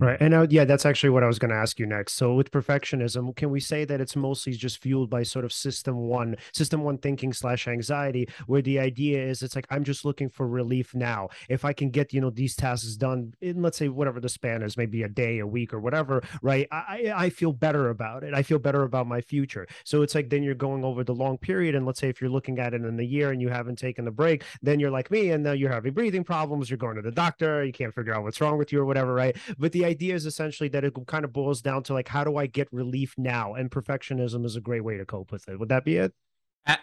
Right. And uh, yeah, that's actually what I was going to ask you next. So with perfectionism, can we say that it's mostly just fueled by sort of system one, system one thinking slash anxiety, where the idea is it's like, I'm just looking for relief now. If I can get, you know, these tasks done in, let's say, whatever the span is, maybe a day, a week or whatever, right? I, I I feel better about it. I feel better about my future. So it's like, then you're going over the long period. And let's say if you're looking at it in the year and you haven't taken a break, then you're like me and now you're having breathing problems. You're going to the doctor. You can't figure out what's wrong with you or whatever, right? But the idea is essentially that it kind of boils down to like, how do I get relief now? And perfectionism is a great way to cope with it. Would that be it?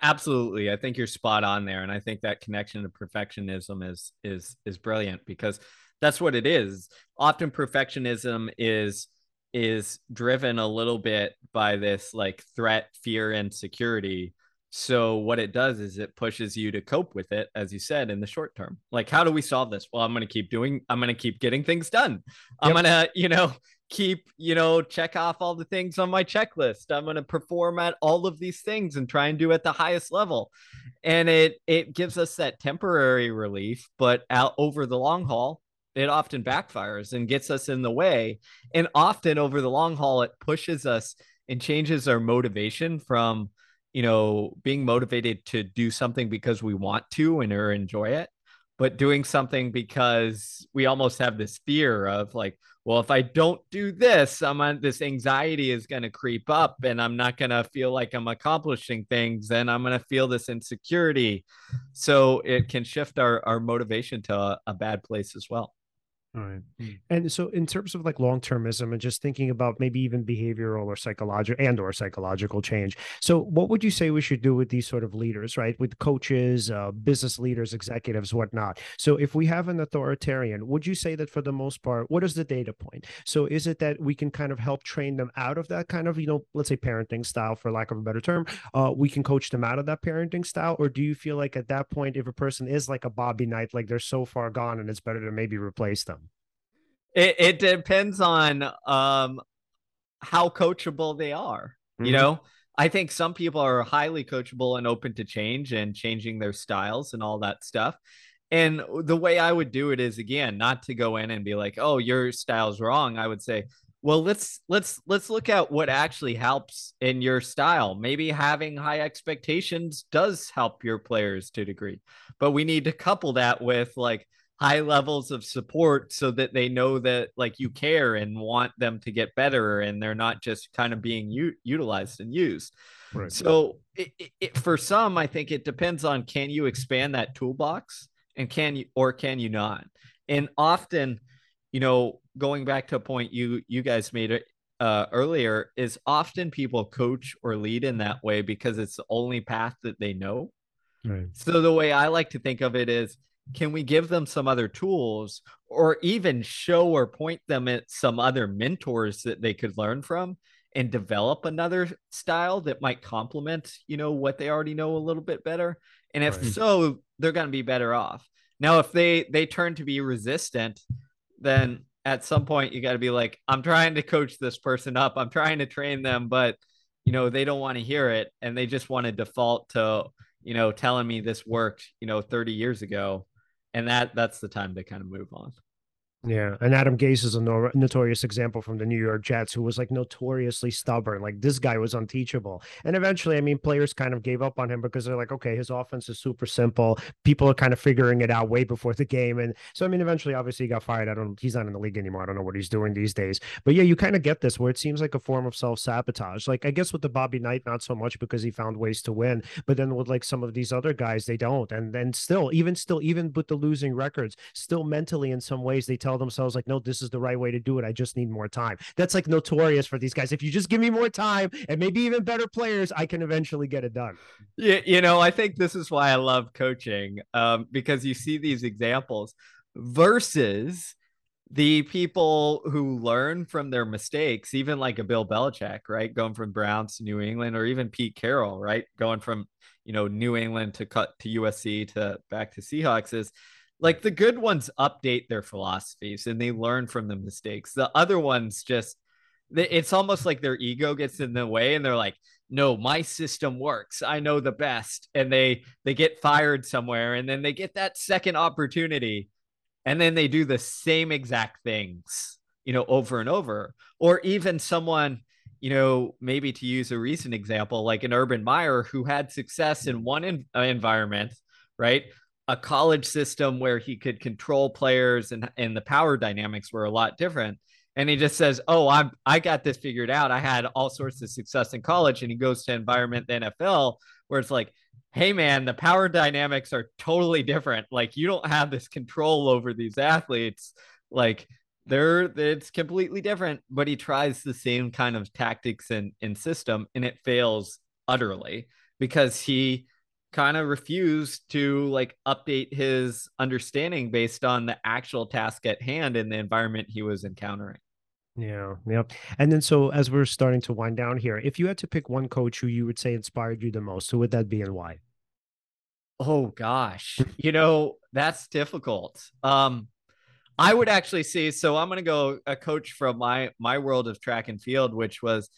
Absolutely i think you're spot on there and i think that connection to perfectionism is is is brilliant because that's what it is often perfectionism is is driven a little bit by this like threat fear and security so what it does is it pushes you to cope with it as you said in the short term. Like how do we solve this? Well i'm going to keep doing i'm going to keep getting things done. I'm Yep. going to you know keep you know check off all the things on my checklist. I'm going to perform at all of these things and try and do at the highest level. And it it gives us that temporary relief but out over the long haul it often backfires and gets us in the way. And often over the long haul it pushes us and changes our motivation from you know being motivated to do something because we want to and or enjoy it but doing something because we almost have this fear of like well if i don't do this i'm on this anxiety is going to creep up and i'm not going to feel like i'm accomplishing things and i'm going to feel this insecurity. So it can shift our, our motivation to a, a bad place as well All right. Mm. And so in terms of like long-termism and just thinking about maybe even behavioral or psychological and or psychological change. So what would you say we should do with these sort of leaders, right? With coaches, uh, business leaders, executives, whatnot. So if we have an authoritarian, would you say that for the most part, what is the data point? So is it that we can kind of help train them out of that kind of, you know, let's say parenting style, for lack of a better term, uh, we can coach them out of that parenting style? Or do you feel like at that point, if a person is like a Bobby Knight, like they're so far gone and it's better to maybe replace them? It, it depends on um how coachable they are you Mhm. know? I think some people are highly coachable and open to change and changing their styles and all that stuff. And the way i would do it is again not to go in and be like oh your style's wrong. I would say well let's let's let's look at what actually helps in your style. Maybe having high expectations does help your players to a degree but we need to couple that with like high levels of support so that they know that like you care and want them to get better and they're not just kind of being u- utilized and used Right. so it, it, for some i think it depends on can you expand that toolbox and can you or can you not and often you know going back to a point you you guys made it uh, earlier is often people coach or lead in that way because it's the only path that they know Right. so the way I like to think of it is can we give them some other tools or even show or point them at some other mentors that they could learn from and develop another style that might complement, you know, what they already know a little bit better? And if Right. so, they're going to be better off. Now if they they turn to be resistant, then at some point you got to be like I'm trying to coach this person up. I'm trying to train them, but you know, they don't want to hear it and they just want to default to you know, telling me this worked, you know, 30 years ago. And that that's the time to kind of move on. Yeah, and Adam Gase is a no- notorious example from the New York Jets, who was like notoriously stubborn. Like this guy was unteachable, and eventually, I mean, players kind of gave up on him because they're like, okay, his offense is super simple. People are kind of figuring it out way before the game, and so I mean, eventually, obviously, he got fired. I don't, he's not in the league anymore. I don't know what he's doing these days, but yeah, you kind of get this where it seems like a form of self sabotage. Like I guess with the Bobby Knight, not so much because he found ways to win, but then with like some of these other guys, they don't, and then still, even still, even with the losing records, still mentally in some ways, they tell themselves like, no, this is the right way to do it. I just need more time. That's like notorious for these guys. If you just give me more time and maybe even better players, I can eventually get it done. Yeah, you know, I think this is why I love coaching um, because you see these examples versus the people who learn from their mistakes, even like a Bill Belichick, right? Going from Browns to New England, or even Pete Carroll, right? Going from you know New England to cut to USC to back to Seahawks is like the good ones update their philosophies and they learn from the mistakes. The other ones just it's almost like their ego gets in the way and they're like no my system works. I know the best. And they they get fired somewhere and then they get that second opportunity and then they do the same exact things you know over and over. Or even someone you know maybe to use a recent example like an urban meyer who had success in one in, uh, environment right a college system where he could control players and and the power dynamics were a lot different. And he just says oh i'm i got this figured out. I had all sorts of success in college. And he goes to environment the nfl where it's like hey man the power dynamics are totally different. Like you don't have this control over these athletes. Like they're it's completely different. But he tries the same kind of tactics and, and system and it fails utterly because he kind of refused to like update his understanding based on the actual task at hand in the environment he was encountering. Yeah, yeah. And then so as we're starting to wind down here, if you had to pick one coach who you would say inspired you the most, who would that be and why? Oh gosh. you know, that's difficult. Um I would actually say so I'm going to go a coach from my my world of track and field which was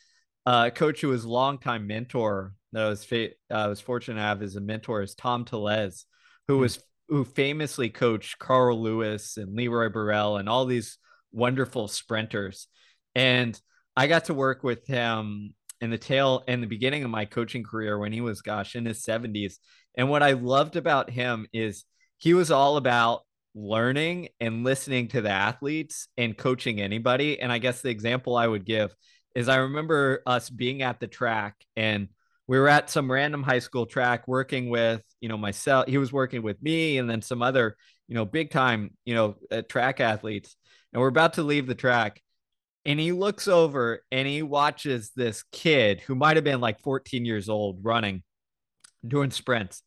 uh, a coach who was longtime mentor that I was fa- I was fortunate to have as a mentor is Tom Tellez, who mm-hmm. was who famously coached Carl Lewis and Leroy Burrell and all these wonderful sprinters. And I got to work with him in the tail in the beginning of my coaching career when he was gosh in his 70s. And what I loved about him is he was all about learning and listening to the athletes and coaching anybody. And I guess the example I would give is I remember us being at the track and we were at some random high school track working with you know myself he was working with me and then some other you know big time you know uh, track athletes. And we're about to leave the track. And he looks over and he watches this kid who might have been like 14 years old running doing sprints.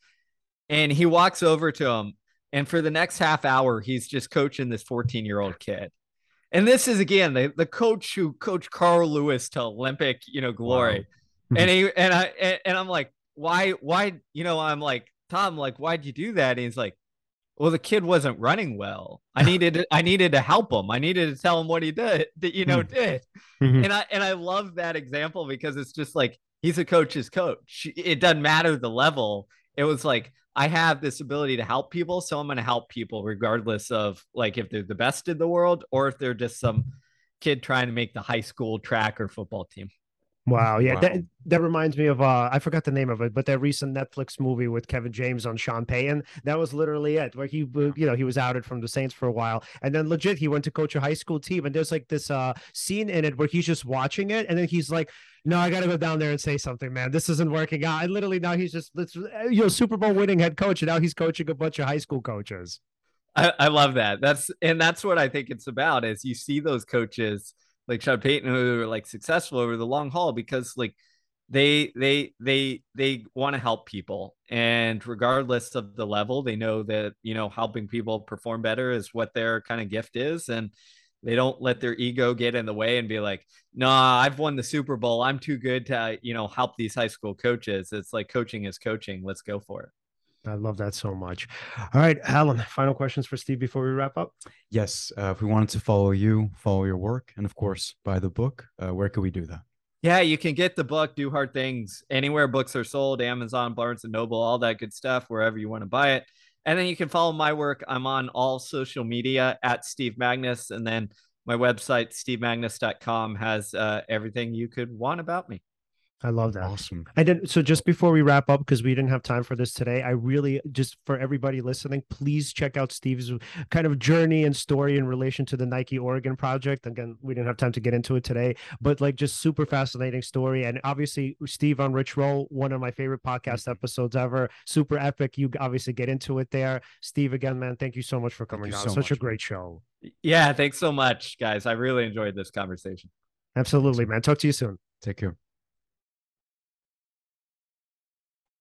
And he walks over to him and for the next half hour he's just coaching this 14 year old kid. And this is again the, the coach who coached carl lewis to olympic you know glory. Wow and he and I and, and I'm like, why why you know I'm like Tom like why'd you do that? And he's like, well the kid wasn't running well. I (laughs) needed I needed to help him. I needed to tell him what he did (laughs) that you know hmm. did. Mm-hmm. And I and I love that example because it's just like he's a coach's coach. It doesn't matter the level. It was like I have this ability to help people, so I'm going to help people regardless of like if they're the best in the world or if they're just some kid trying to make the high school track or football team. Wow, yeah, wow. that that reminds me of uh I forgot the name of it, but that recent Netflix movie with Kevin James on Sean Payton. That was literally it, where he you know he was outed from the Saints for a while, and then legit he went to coach a high school team, and there's like this uh scene in it where he's just watching it, and then he's like, "No, I got to go down there and say something, man. This isn't working out." And literally now he's just you know Super Bowl winning head coach, and now he's coaching a bunch of high school coaches. I, I love that. That's and that's what I think it's about. Is you see those coaches like Sean Payton who were like successful over the long haul because like they they they they want to help people. And regardless of the level they know that you know helping people perform better is what their kind of gift is. And they don't let their ego get in the way and be like nah i've won the super bowl. I'm too good to you know help these high school coaches. It's like coaching is coaching. Let's go for it I love that so much. All right, Alan, final questions for Steve before we wrap up? Yes. Uh, if we wanted to follow you, follow your work, and of course, buy the book, uh, where could we do that? Yeah, you can get the book, Do Hard Things, anywhere books are sold, Amazon, Barnes and Noble, all that good stuff, wherever you want to buy it. And then you can follow my work. I'm on all social media at Steve Magness. And then my website, stevemagness.com, has uh, everything you could want about me. I love that. Awesome. And then, so just before we wrap up, because we didn't have time for this today, I really just for everybody listening, please check out Steve's kind of journey and story in relation to the Nike Oregon project. Again, we didn't have time to get into it today, but like just super fascinating story. And obviously, Steve on Rich Roll, one of my favorite podcast mm-hmm. episodes ever. Super epic. You obviously get into it there. Steve, again, man, thank you so much for coming you on. so Such a much, man. great show. Yeah, thanks so much, guys. I really enjoyed this conversation. Absolutely, man. Talk to you soon. Take care.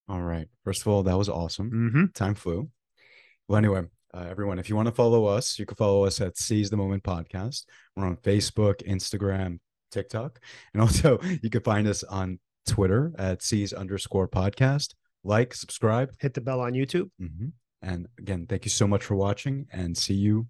All right. First of all, that was awesome. Mm-hmm. Time flew. Well, anyway, uh, everyone, if you want to follow us, you can follow us at Seize the Moment Podcast. We're on Facebook, Instagram, TikTok, (laughs) and also you can find us on Twitter at Seize underscore podcast. Like, subscribe, Hit the bell on YouTube. Mhm. and again, thank you so much for watching, and see you